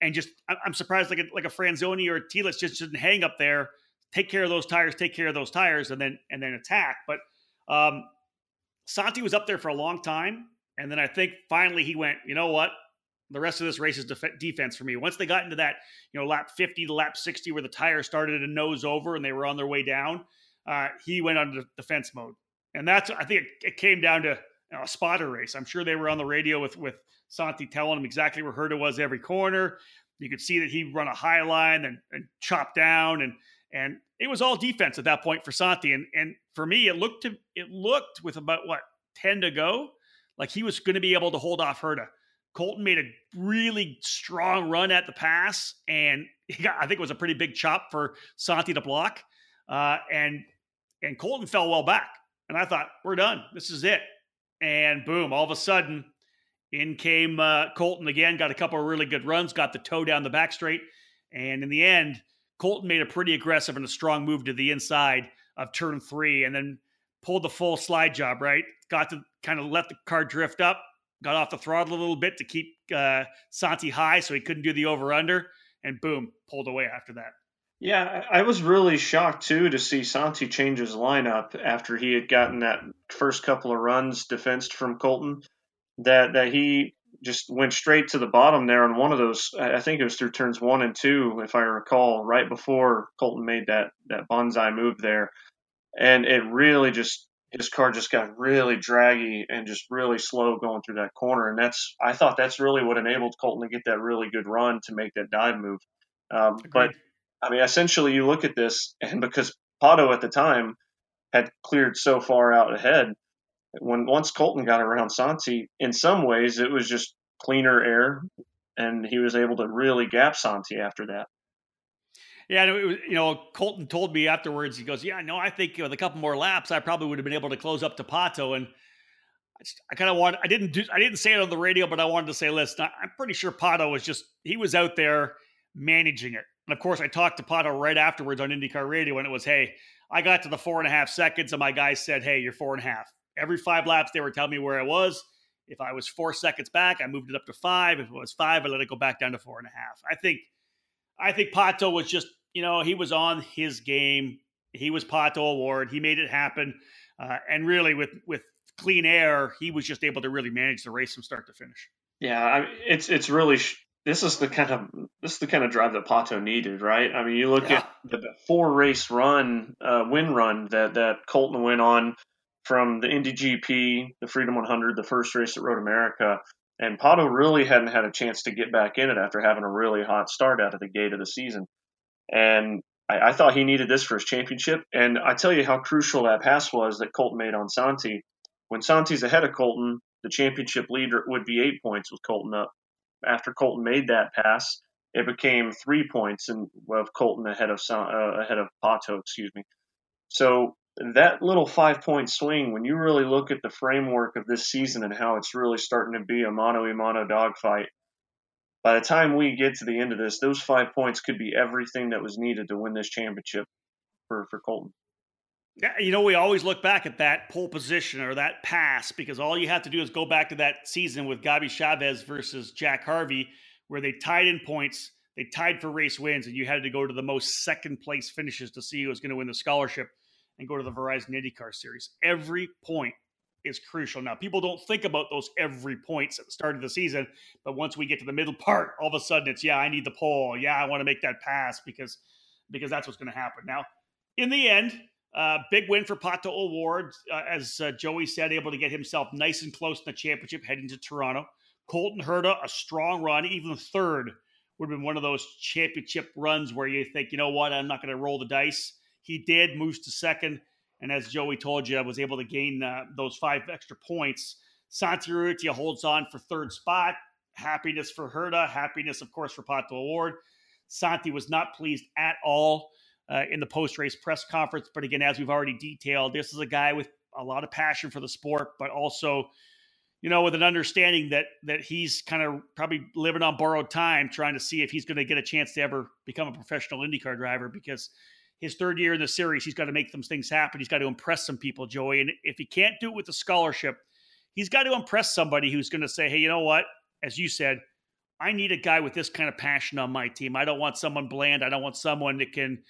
and just, I'm surprised like a, like a Franzoni or a just didn't hang up there, take care of those tires, take care of those tires, and then, and then attack. But um, Santi was up there for a long time. And then I think finally he went, you know what? the rest of this race is def- defense for me. Once they got into that, you know, lap 50 to lap 60 where the tires started to nose over and they were on their way down, uh, he went on defense mode. And that's, I think it, it came down to you know, a spotter race. I'm sure they were on the radio with, with Santi telling him exactly where Herta was every corner. You could see that he run a high line and, and chop down and, and it was all defense at that point for Santi. And, and for me, it looked to, it looked with about what, 10 to go, like he was going to be able to hold off Herta. Colton made a really strong run at the pass, and (laughs) got, I think it was a pretty big chop for Santi to block. Uh, and and Colton fell well back, and I thought we're done. This is it. And boom! All of a sudden, in came uh, Colton again. Got a couple of really good runs. Got the toe down the back straight, and in the end, Colton made a pretty aggressive and a strong move to the inside of turn three, and then pulled the full slide job. Right, got to kind of let the car drift up, got off the throttle a little bit to keep uh, Santi high so he couldn't do the over under, and boom, pulled away after that.
Yeah, I was really shocked too to see Santi change his lineup after he had gotten that first couple of runs defensed from Colton. That that he just went straight to the bottom there on one of those. I think it was through turns one and two, if I recall, right before Colton made that that bonsai move there, and it really just his car just got really draggy and just really slow going through that corner. And that's, I thought that's really what enabled Colton to get that really good run to make that dive move. Um, but I mean, essentially, you look at this, and because Pato at the time had cleared so far out ahead, when once Colton got around Santi, in some ways it was just cleaner air, and he was able to really gap Santi after that.
Yeah, was, you know, Colton told me afterwards. He goes, "Yeah, no, I think with a couple more laps, I probably would have been able to close up to Pato." And I, I kind of want, I didn't do, I didn't say it on the radio, but I wanted to say, listen, I'm pretty sure Pato was just he was out there managing it. And of course, I talked to Pato right afterwards on IndyCar Radio, and it was, "Hey, I got to the four and a half seconds, and my guys said, "Hey, you're four and a half." Every five laps, they were telling me where I was. If I was four seconds back, I moved it up to five. If it was five, I let it go back down to four and a half. I think, I think Pato was just you know, he was on his game. He was Pato O'Ward. He made it happen. Uh, and really, with with clean air, he was just able to really manage the race from start to finish.
Yeah, I mean, it's it's really this is the kind of this is the kind of drive that Pato needed, right? I mean, you look yeah. at the four race run, uh, win run that that Colton went on from the Indy GP, the Freedom 100, the first race at Road America, and Pato really hadn't had a chance to get back in it after having a really hot start out of the gate of the season. And I, I, thought he needed this for his championship. And I tell you how crucial that pass was that Colton made on Santi. When Santi's ahead of Colton, the championship leader would be eight points with Colton up. After Colton made that pass, it became three points and of Colton ahead of uh, ahead of Pato, excuse me. So that little five point swing, when you really look at the framework of this season and how it's really starting to be a mano a mano dogfight, by the time we get to the end of this, those five points could be everything that was needed to win this championship for, for Colton.
Yeah, you know, we always look back at that pole position or that pass because all you have to do is go back to that season with Gabby Chaves versus Jack Harvey, where they tied in points, they tied for race wins, and you had to go to the most second place finishes to see who was going to win the scholarship and go to the Verizon IndyCar Series. Every point is crucial. Now, people don't think about those every points at the start of the season, but once we get to the middle part, all of a sudden it's yeah, I need the pole. Yeah, I want to make that pass because because that's what's going to happen. Now, in the end, uh, big win for Pato O'Ward, uh, as uh, Joey said, able to get himself nice and close in the championship heading to Toronto. Colton Herta, a strong run, even third would have been one of those championship runs where you think, you know what, I'm not going to roll the dice. He did, moves to second. And as Joey told you, I was able to gain uh, those five extra points. Santi Urrutia holds on for third spot. Happiness for Herta. Happiness, of course, for Pato O'Ward. Santi was not pleased at all uh, in the post race press conference. But again, as we've already detailed, this is a guy with a lot of passion for the sport, but also, you know, with an understanding that that he's kind of probably living on borrowed time, trying to see if he's going to get a chance to ever become a professional IndyCar driver because his third year in the series, he's got to make some things happen. He's got to impress some people, Joey. And if he can't do it with the scholarship, he's got to impress somebody who's going to say, hey, you know what? As you said, I need a guy with this kind of passion on my team. I don't want someone bland. I don't want someone that can,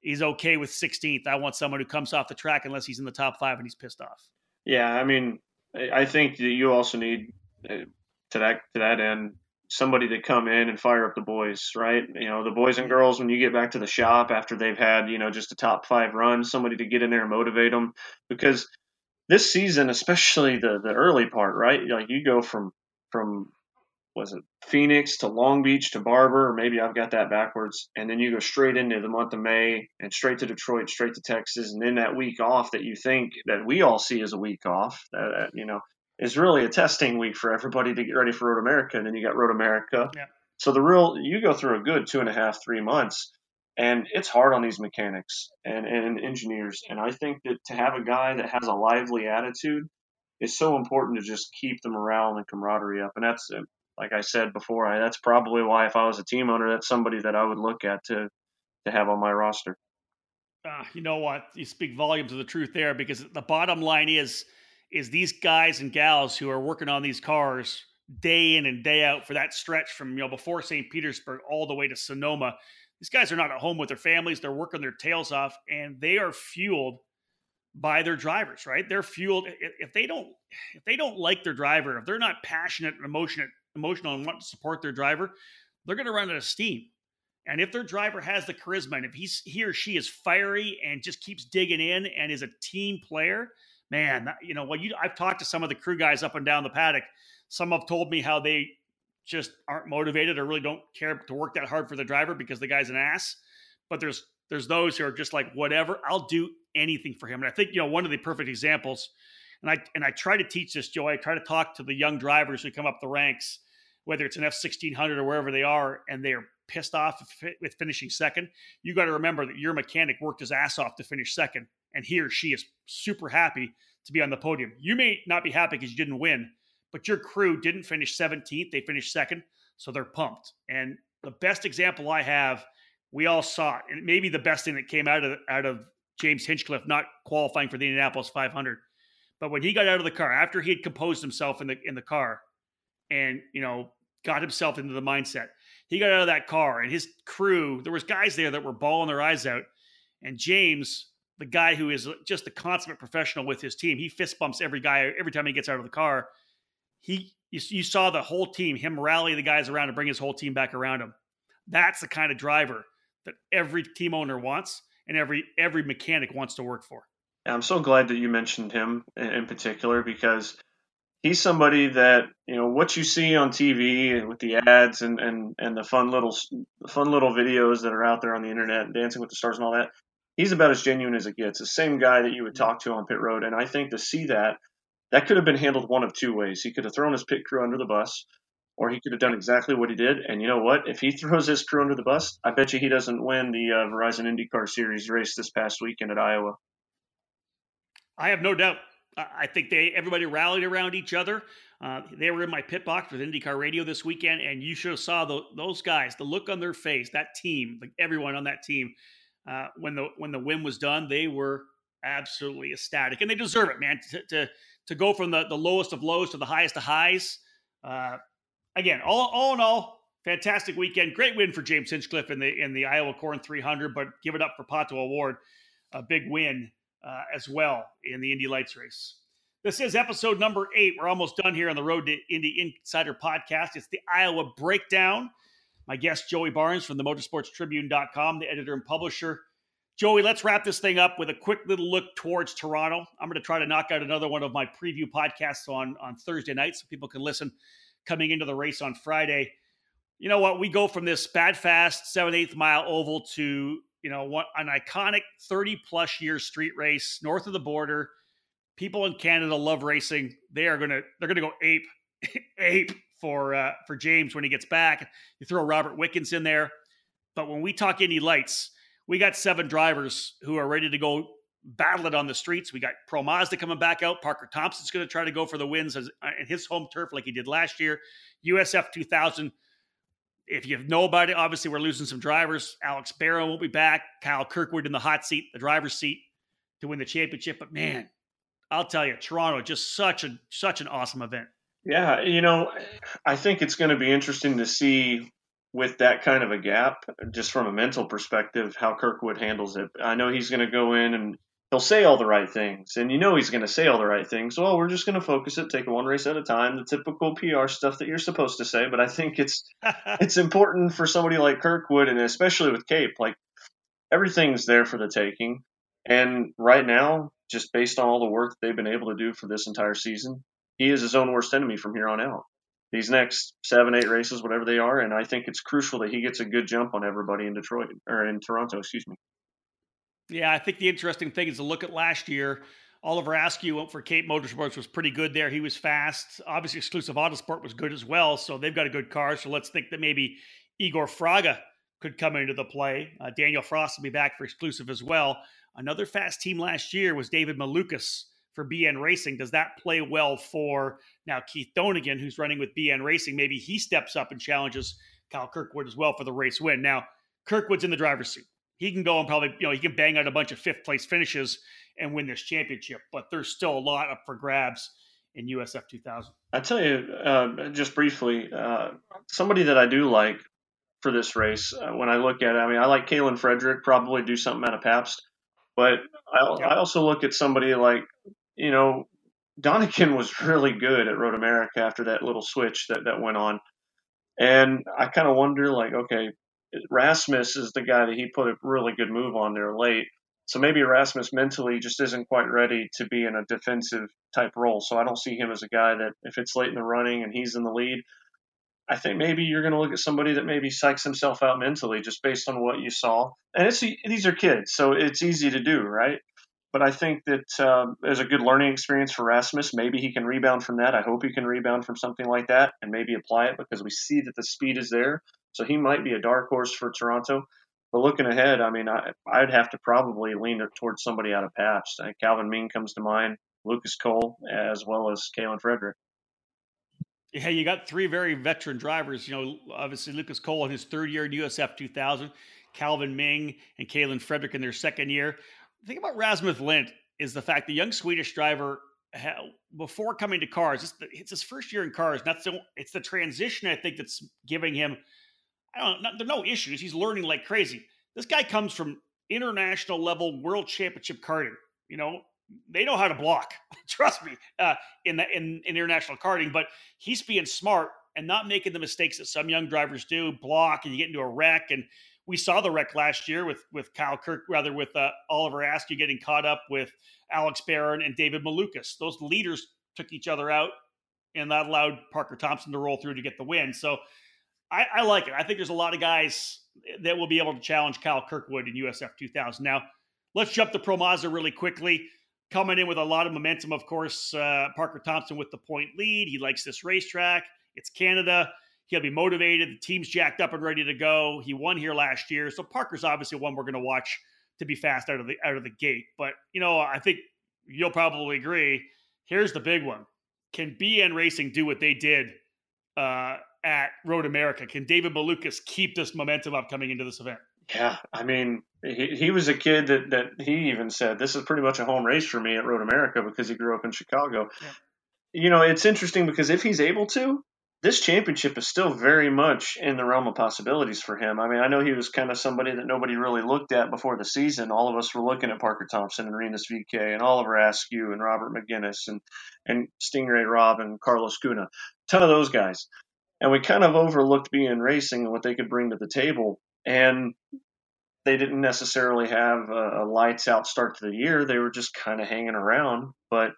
he's okay with 16th. I want someone who comes off the track unless he's in the top five and he's pissed off.
Yeah. I mean, I think that you also need uh, to that, to that end, somebody to come in and fire up the boys, right? You know, the boys and girls when you get back to the shop after they've had, you know, just a top 5 run, somebody to get in there and motivate them because this season, especially the the early part, right? Like you go from from was it Phoenix to Long Beach to Barber, or maybe I've got that backwards, and then you go straight into the month of May and straight to Detroit, straight to Texas, and then that week off that you think that we all see as a week off, that you know is really a testing week for everybody to get ready for Road America, and then you got Road America. Yeah. So the real you go through a good two and a half, three months, and it's hard on these mechanics and, and engineers. And I think that to have a guy that has a lively attitude is so important to just keep the morale and camaraderie up. And that's like I said before, I, that's probably why if I was a team owner, that's somebody that I would look at to to have on my roster.
Uh, you know what? You speak volumes of the truth there because the bottom line is is these guys and gals who are working on these cars day in and day out for that stretch from you know before St. Petersburg all the way to Sonoma. These guys are not at home with their families; they're working their tails off, and they are fueled by their drivers. Right? They're fueled if they don't if they don't like their driver, if they're not passionate and emotional emotional and want to support their driver, they're going to run out of steam. And if their driver has the charisma, and if he's he or she is fiery and just keeps digging in and is a team player, man, you know well, You I've talked to some of the crew guys up and down the paddock. Some have told me how they just aren't motivated or really don't care to work that hard for the driver because the guy's an ass. But there's there's those who are just like whatever, I'll do anything for him. And I think you know one of the perfect examples, and I and I try to teach this, Joe. I try to talk to the young drivers who come up the ranks whether it's an F sixteen hundred or wherever they are, and they are pissed off with finishing second. You got to remember that your mechanic worked his ass off to finish second, and he or she is super happy to be on the podium. You may not be happy because you didn't win, but your crew didn't finish 17th; they finished second, so they're pumped. And the best example I have, we all saw it, and maybe the best thing that came out of out of James Hinchcliffe not qualifying for the Indianapolis 500. But when he got out of the car after he had composed himself in the in the car, and you know got himself into the mindset. He got out of that car and his crew, there was guys there that were bawling their eyes out. And James, the guy who is just a consummate professional with his team, he fist bumps every guy every time he gets out of the car. He you, you saw the whole team, him rally the guys around and bring his whole team back around him. That's the kind of driver that every team owner wants and every every mechanic wants to work for.
I'm so glad that you mentioned him in particular because he's somebody that you know what you see on TV with the ads and and and the fun little fun little videos that are out there on the internet, Dancing with the Stars and all that. He's about as genuine as it gets. The same guy that you would talk to on pit road, and I think to see that that could have been handled one of two ways. He could have thrown his pit crew under the bus, or he could have done exactly what he did. And you know what? If he (laughs) throws his crew under the bus, I bet you he doesn't win the uh, Verizon IndyCar Series race this past weekend at Iowa.
I have no doubt. I think they everybody rallied around each other. Uh, they were in my pit box with IndyCar Radio this weekend, and you should have saw the, those guys, the look on their face, that team, like everyone on that team, uh, when the when the win was done, they were absolutely ecstatic, and they deserve it, man. To to, to go from the, the lowest of lows to the highest of highs. Uh, again, all, all in all, fantastic weekend. Great win for James Hinchcliffe in the in the Iowa Corn 300, but give it up for Pato O'Ward, a big win uh, as well in the Indy Lights race. This is episode number eight. We're almost done here on the Road to Indy Insider podcast. It's the Iowa Breakdown. My guest, Joey Barnes from the motorsportstribune.com, the editor and publisher. Joey, let's wrap this thing up with a quick little look towards Toronto. I'm going to try to knock out another one of my preview podcasts on, on Thursday night so people can listen coming into the race on Friday. You know what? We go from this bad, fast, 7 8th mile oval to you know, what an iconic 30 plus year street race north of the border. People in Canada love racing. They are gonna they're gonna go ape (laughs) ape for uh, for James when he gets back. You throw Robert Wickens in there, but when we talk Indy Lights, we got seven drivers who are ready to go battle it on the streets. We got Pro Mazda coming back out. Parker Thompson's going to try to go for the wins as, uh, in his home turf like he did last year. USF 2000 if you know about it, obviously we're losing some drivers. Alex Baron won't be back. Kyle Kirkwood in the hot seat, the driver's seat to win the championship. But man, I'll tell you, Toronto just such a such an awesome event.
Yeah, you know, I think it's going to be interesting to see with that kind of a gap, just from a mental perspective, how Kirkwood handles it. I know he's going to go in and he'll say all the right things, and you know he's going to say all the right things. Well, we're just going to focus it, take it one race at a time, the typical PR stuff that you're supposed to say. But I think it's (laughs) it's important for somebody like Kirkwood, and especially with Cape, like everything's there for the taking. And right now, just based on all the work they've been able to do for this entire season, he is his own worst enemy from here on out. These next seven, eight races, whatever they are, and I think it's crucial that he gets a good jump on everybody in Detroit or in Toronto, excuse me.
Yeah, I think the interesting thing is to look at last year. Oliver Askew went for Cape Motorsports was pretty good there. He was fast. Obviously, Exclusive Autosport was good as well. So they've got a good car. So let's think that maybe Igor Fraga could come into the play. Uh, Daniel Frost will be back for Exclusive as well. Another fast team last year was David Malukas for BN Racing. Does that play well for now Keith Donegan, who's running with BN Racing? Maybe he steps up and challenges Kyle Kirkwood as well for the race win. Now, Kirkwood's in the driver's seat. He can go and probably, you know, he can bang out a bunch of fifth place finishes and win this championship, but there's still a lot up for grabs in USF 2000.
I tell you, uh, just briefly, uh, somebody that I do like for this race, uh, when I look at it, I mean, I like Kaylen Frederick, probably do something out of Pabst. But I, yeah. I also look at somebody like, you know, Donegan was (laughs) really good at Road America after that little switch that, that went on. And I kind of wonder, like, okay, Rasmus is the guy that he put a really good move on there late. So maybe Rasmus mentally just isn't quite ready to be in a defensive type role. So I don't see him as a guy that if it's late in the running and he's in the lead, I think maybe you're going to look at somebody that maybe psychs himself out mentally just based on what you saw. And it's these are kids, so it's easy to do, right? But I think that as a good learning experience for Rasmus, maybe he can rebound from that. I hope he can rebound from something like that and maybe apply it because we see that the speed is there. So he might be a dark horse for Toronto. But looking ahead, I mean, I, would have to probably lean towards somebody out of Pabst. Uh, Calvin Ming comes to mind, Lucas Kohl, as well as Kaylen Frederick.
Yeah, you got three very veteran drivers. You know, obviously Lucas Kohl in his third year in USF 2000, Calvin Ming and Kaylen Frederick in their second year. The thing about Rasmus Lindh is the fact the young Swedish driver before coming to cars, it's his first year in cars. That's the, it's the transition I think that's giving him. I don't know. There are no issues. He's learning like crazy. This guy comes from international level world championship karting. You know, they know how to block. (laughs) Trust me, uh, in the in, in international karting. But he's being smart and not making the mistakes that some young drivers do. Block and you get into a wreck. And we saw the wreck last year with with Kyle Kirk, rather with uh, Oliver Askew getting caught up with Alex Baron and David Malukas. Those leaders took each other out, and that allowed Parker Thompson to roll through to get the win. So I, I like it. I think there's a lot of guys that will be able to challenge Kyle Kirkwood in USF 2000. Now, let's jump to Pro Mazda really quickly coming in with a lot of momentum. Of course, uh, Parker Thompson with the point lead. He likes this racetrack. It's Canada. He'll be motivated. The team's jacked up and ready to go. He won here last year, so Parker's obviously one we're going to watch to be fast out of the out of the gate. But you know, I think you'll probably agree. Here's the big one: Can BN Racing do what they did uh, at Road America? Can David Malukas keep this momentum up coming into this event?
Yeah, I mean, he, he was a kid that, that he even said, This is pretty much a home race for me at Road America because he grew up in Chicago. Yeah. You know, it's interesting because if he's able to, this championship is still very much in the realm of possibilities for him. I mean, I know he was kind of somebody that nobody really looked at before the season. All of us were looking at Parker Thompson and Rinus VK and Oliver Askew and Robert Megennis and, and Sting Ray Robb and Carlos Cunha. A ton of those guys. And we kind of overlooked BN Racing and what they could bring to the table and they didn't necessarily have a, a lights out start to the year. They were just kind of hanging around, but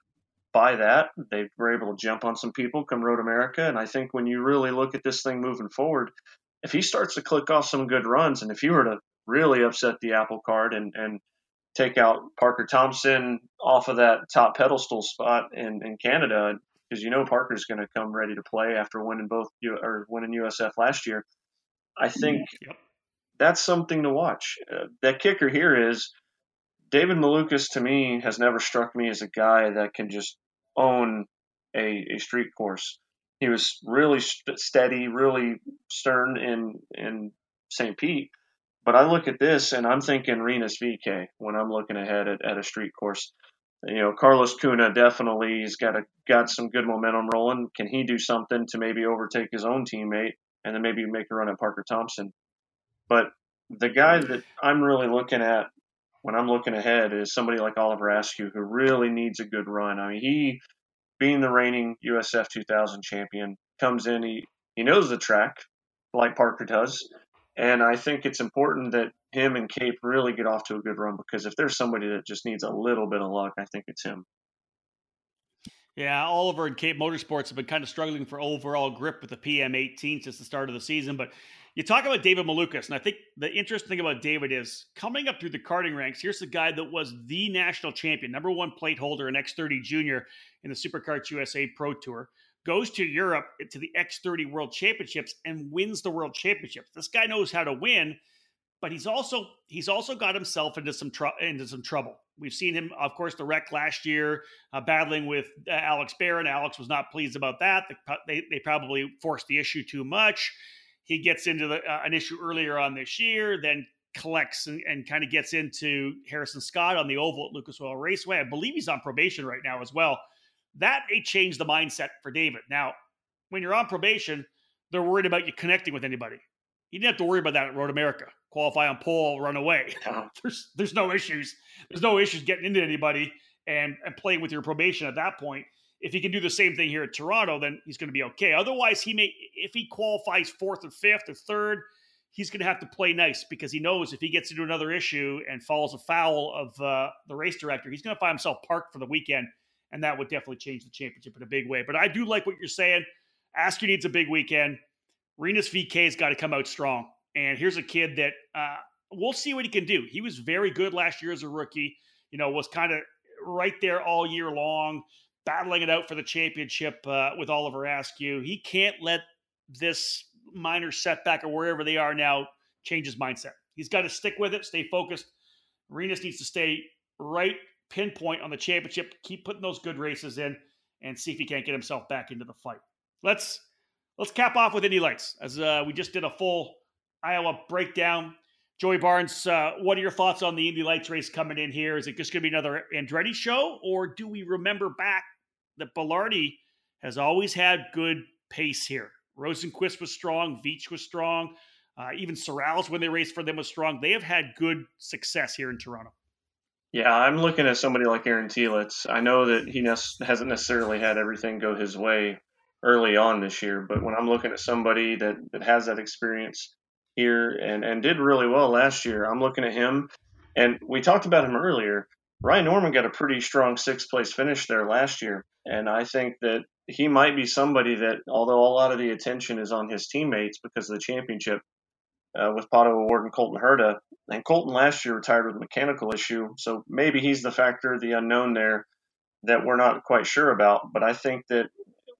by that, they were able to jump on some people come Road America. And I think when you really look at this thing moving forward, if he starts to click off some good runs, and if you were to really upset the apple cart and, and take out Parker Thompson off of that top pedestal spot in, in Canada, because you know Parker's going to come ready to play after winning both you or winning USF last year. I think yep that's something to watch. Uh, that kicker here is David Malukas to me has never struck me as a guy that can just own a, a street course. He was really st- steady, really stern in in St. Pete. But I look at this and I'm thinking Rinus VK when I'm looking ahead at, at a street course. You know, Carlos Cunha definitely he's got a got some good momentum rolling. Can he do something to maybe overtake his own teammate and then maybe make a run at Parker Thompson? But the guy that I'm really looking at when I'm looking ahead is somebody like Oliver Askew who really needs a good run. I mean, he being the reigning USF 2000 champion comes in. He he knows the track like Parker does, and I think it's important that him and Cape really get off to a good run because if there's somebody that just needs a little bit of luck, I think it's him.
Yeah, Oliver and Cape Motorsports have been kind of struggling for overall grip with the PM18 since the start of the season. But you talk about David Malukas, and I think the interesting thing about David is coming up through the karting ranks. Here's the guy that was the national champion, number one plate holder in X30 Junior in the SuperKarts USA Pro Tour goes to Europe to the X30 World Championships and wins the World Championships. This guy knows how to win, but he's also he's also got himself into some tr- into some trouble. We've seen him, of course, the wreck last year, uh, battling with uh, Alex Baron. Alex was not pleased about that. They, they probably forced the issue too much. He gets into the, uh, an issue earlier on this year, then collects and, and kind of gets into Harrison Scott on the oval at Lucas Oil Raceway. I believe he's on probation right now as well. That may change the mindset for David. Now, when you're on probation, they're worried about you connecting with anybody. You didn't have to worry about that at Road America. Qualify on pole, run away. (laughs) there's there's no issues. There's no issues getting into anybody and, and playing with your probation at that point. If he can do the same thing here at Toronto, then he's going to be okay. Otherwise, he may if he qualifies fourth or fifth or third, he's going to have to play nice because he knows if he gets into another issue and falls afoul of uh, the race director, he's going to find himself parked for the weekend and that would definitely change the championship in a big way. But I do like what you're saying. Askew needs a big weekend. Rinus VK's got to come out strong. And here's a kid that uh, we'll see what he can do. He was very good last year as a rookie. You know, was kind of right there all year long, battling it out for the championship uh, with Oliver Askew. He can't let this minor setback or wherever they are now change his mindset. He's got to stick with it, stay focused. Rinus needs to stay right pinpoint on the championship, keep putting those good races in, and see if he can't get himself back into the fight. Let's let's cap off with Indy Lights as uh, we just did a full Iowa breakdown. Joey Barnes, uh, what are your thoughts on the Indy Lights race coming in here? Is it just going to be another Andretti show, or do we remember back that Belardi has always had good pace here? Rosenqvist was strong, Veach was strong, uh, even Serralles when they raced for them was strong. They have had good success here in Toronto.
Yeah, I'm looking at somebody like Aaron Telitz. I know that he ne- hasn't necessarily had everything go his way early on this year, but when I'm looking at somebody that, that has that experience here and, and did really well last year, I'm looking at him. And we talked about him earlier. Ryan Norman got a pretty strong sixth place finish there last year. And I think that he might be somebody that, although a lot of the attention is on his teammates because of the championship, uh, with Pato O'Ward and Colton Herta. And Colton last year retired with a mechanical issue, so maybe he's the factor, the unknown there that we're not quite sure about. But I think that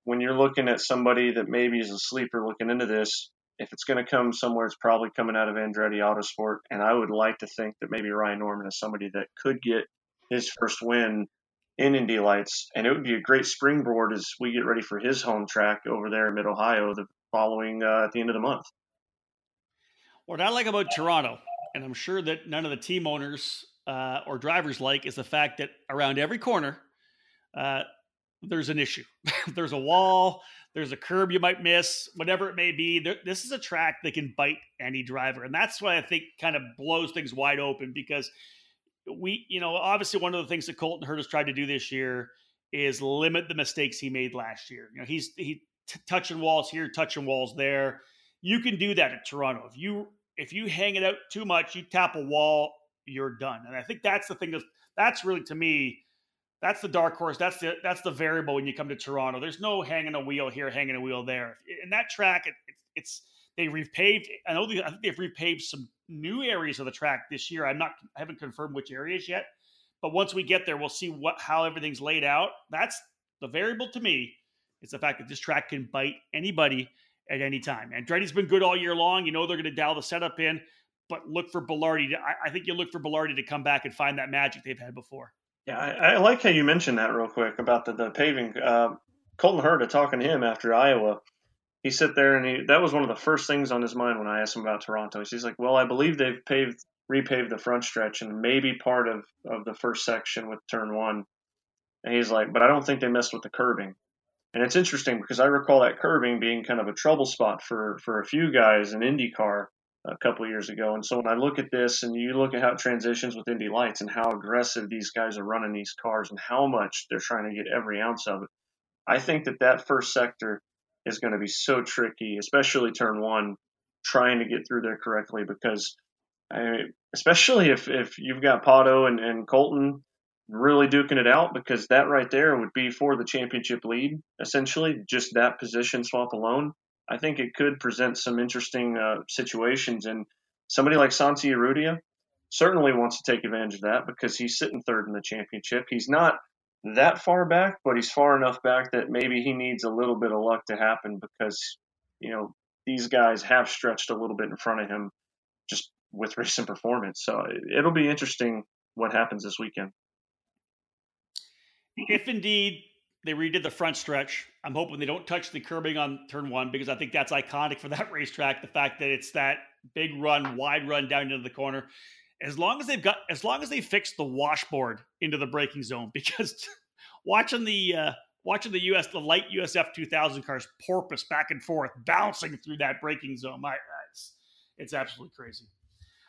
when you're looking at somebody that maybe is a sleeper looking into this, if it's going to come somewhere, it's probably coming out of Andretti Autosport. And I would like to think that maybe Ryan Norman is somebody that could get his first win in Indy Lights. And it would be a great springboard as we get ready for his home track over there in Mid Ohio the following uh, at the end of the month.
What I like about Toronto, and I'm sure that none of the team owners uh, or drivers like, is the fact that around every corner, uh, there's an issue. (laughs) there's a wall, there's a curb you might miss, whatever it may be. There, this is a track that can bite any driver. And that's why I think kind of blows things wide open because we, you know, obviously one of the things that Colton Herta has tried to do this year is limit the mistakes he made last year. You know, he's he t- touching walls here, touching walls there. You can do that at Toronto. If you if you hang it out too much, you tap a wall, you're done. And I think that's the thing that's that's really to me, that's the dark horse. That's the that's the variable when you come to Toronto. There's no hanging a wheel here, hanging a wheel there. In that track, it, it, it's they repaved. I know they, I think they've repaved some new areas of the track this year. I'm not I haven't confirmed which areas yet, but once we get there, we'll see what how everything's laid out. That's the variable to me. Is the fact that this track can bite anybody at any time. Andretti's been good all year long. You know they're going to dial the setup in, but look for Belardi. I, I, think you look for Belardi to come back and find that magic they've had before.
Yeah, I, I like how you mentioned that real quick about the, the paving. Uh, Colton Herta talking to him after Iowa. He sit there and he that was one of the first things on his mind when I asked him about Toronto. He's like, "Well, I believe they've paved repaved the front stretch and maybe part of of the first section with turn one." And he's like, "But I don't think they messed with the curbing." And it's interesting because I recall that curbing being kind of a trouble spot for, for a few guys in IndyCar a couple years ago. And so when I look at this and you look at how it transitions with Indy Lights and how aggressive these guys are running these cars and how much they're trying to get every ounce of it, I think that that first sector is going to be so tricky, especially turn one, trying to get through there correctly because I, especially if, if you've got Pato and, and Colton really duking it out because that right there would be for the championship lead, essentially, just that position swap alone. I think it could present some interesting uh, situations. And somebody like Santi Urrutia certainly wants to take advantage of that because he's sitting third in the championship. He's not that far back, but he's far enough back that maybe he needs a little bit of luck to happen because, you know, these guys have stretched a little bit in front of him just with (laughs) recent performance. So it'll be interesting what happens this weekend.
If indeed they redid the front stretch. I'm hoping they don't touch the curbing on turn one because I think that's iconic for that (laughs) racetrack. The fact that it's that big run, wide run down into the corner. As long as they've got, as long as they fix the washboard into the braking zone, (laughs) because watching the uh, watching the US the light USF 2000 cars porpoise back and forth, bouncing through that braking zone, my it's, it's absolutely crazy.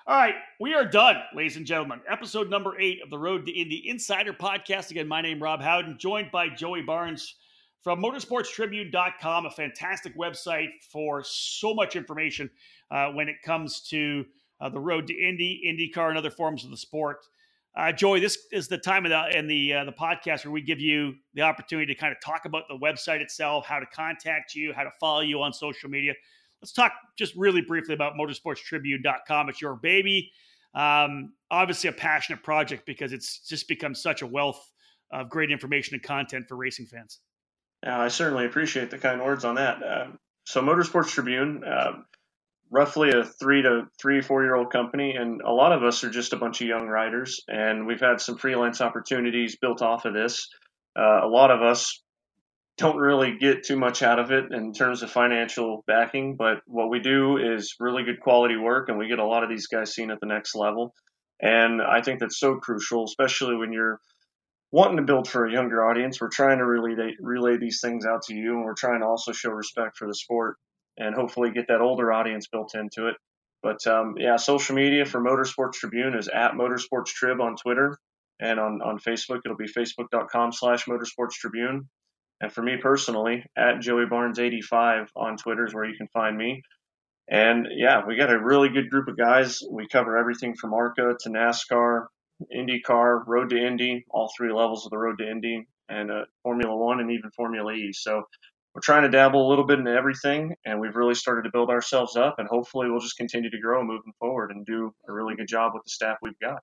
All right, we are done, ladies and gentlemen. Episode number eight of the Road to Indy Insider Podcast. Again, my name Rob Howden, joined by Joey Barnes from motorsportstribune.com, a fantastic website for so much information uh, when it comes to uh, the road to Indy, IndyCar, and other forms of the sport. Uh, Joey, this is the time of the in the uh, the podcast where we give you the opportunity to kind of talk about the website itself, how to contact you, how to follow you on social media let's talk just really briefly about motorsportstribune.com. It's your baby. Um, obviously, a passionate project because it's just become such a wealth of great information and content for racing fans.
I certainly appreciate the kind words on that. Uh, so, Motorsports Tribune, uh, roughly a three to three, four year old company, and a lot of us are just a bunch of young riders, and we've had some freelance opportunities built off of this. Uh, a lot of us don't really get too much out of it in terms of financial backing, but what we do is really good quality work, and we get a lot of these guys seen at the next level. And I think that's so crucial, especially when you're wanting to build for a younger audience. We're trying to relay relay these things out to you, and we're trying to also show respect for the sport, and hopefully get that older audience built into it. But um, yeah, social media for Motorsports Tribune is at Motorsports Trib on Twitter, and on on Facebook it'll be facebook.com/slash Motorsports Tribune. And for me personally, at Joey Barnes85 on Twitter is where you can find me. And yeah, we got a really good group of guys. We cover everything from ARCA to NASCAR, IndyCar, Road to Indy, all three levels of the Road to Indy, and uh, Formula One and even Formula E. So we're trying to dabble a little bit in everything, and we've really started to build ourselves up. And hopefully, we'll just continue to grow moving forward and do a really good job with the staff we've got.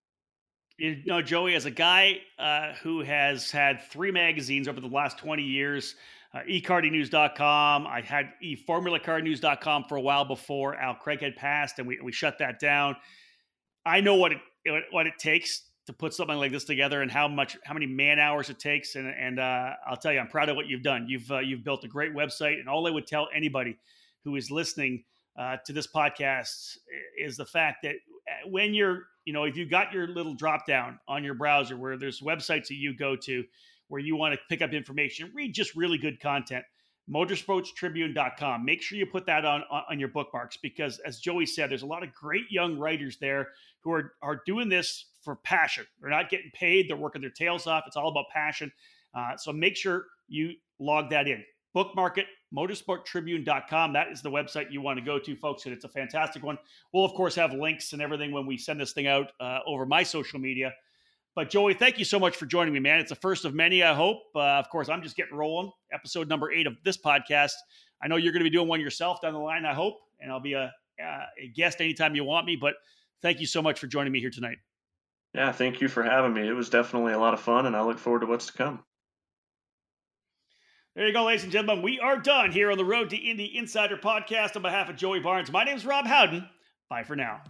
You know, Joey, as a guy uh, who has had three magazines over the last 20 years, uh, eKartingNews.com, I had eFormulaCarNews.com for a while before Al Craig had passed, and we, we shut that down. I know what it what it takes to put something like this together and how much how many man hours it takes and and uh, I'll tell you I'm proud of what you've done you've uh, you've built a great website and all I would tell anybody who is listening uh, to this podcast is the fact that uh, when you're you know, if you got your little drop down on your browser where there's websites that you go to where you want to pick up information, read just really good content, motorsportstribune.com. Make sure you put that on, on your bookmarks because, as Joey said, there's a lot of great young writers there who are, are doing this for passion. They're not getting paid, they're working their tails off. It's all about passion. Uh, so make sure you log that in. Bookmark it motorsporttribune.com that is the website you want to go to folks and it's a fantastic one. We'll of course have links and everything when we send this thing out uh, over my social media. But joey thank you so much for joining me man. It's the first of many i hope. Uh, of course i'm just getting rolling. Episode number eight of this podcast. I know you're going to be doing one yourself down the line i hope and i'll be a, uh, a guest anytime you want me but thank you so much for joining me here tonight
yeah thank you for having me it was definitely a lot of fun and i look forward to what's to come
there you go, ladies and gentlemen. We are done here on the Road to Indy Insider podcast on behalf of Joey Barnes. My name is Rob Howden. Bye for now.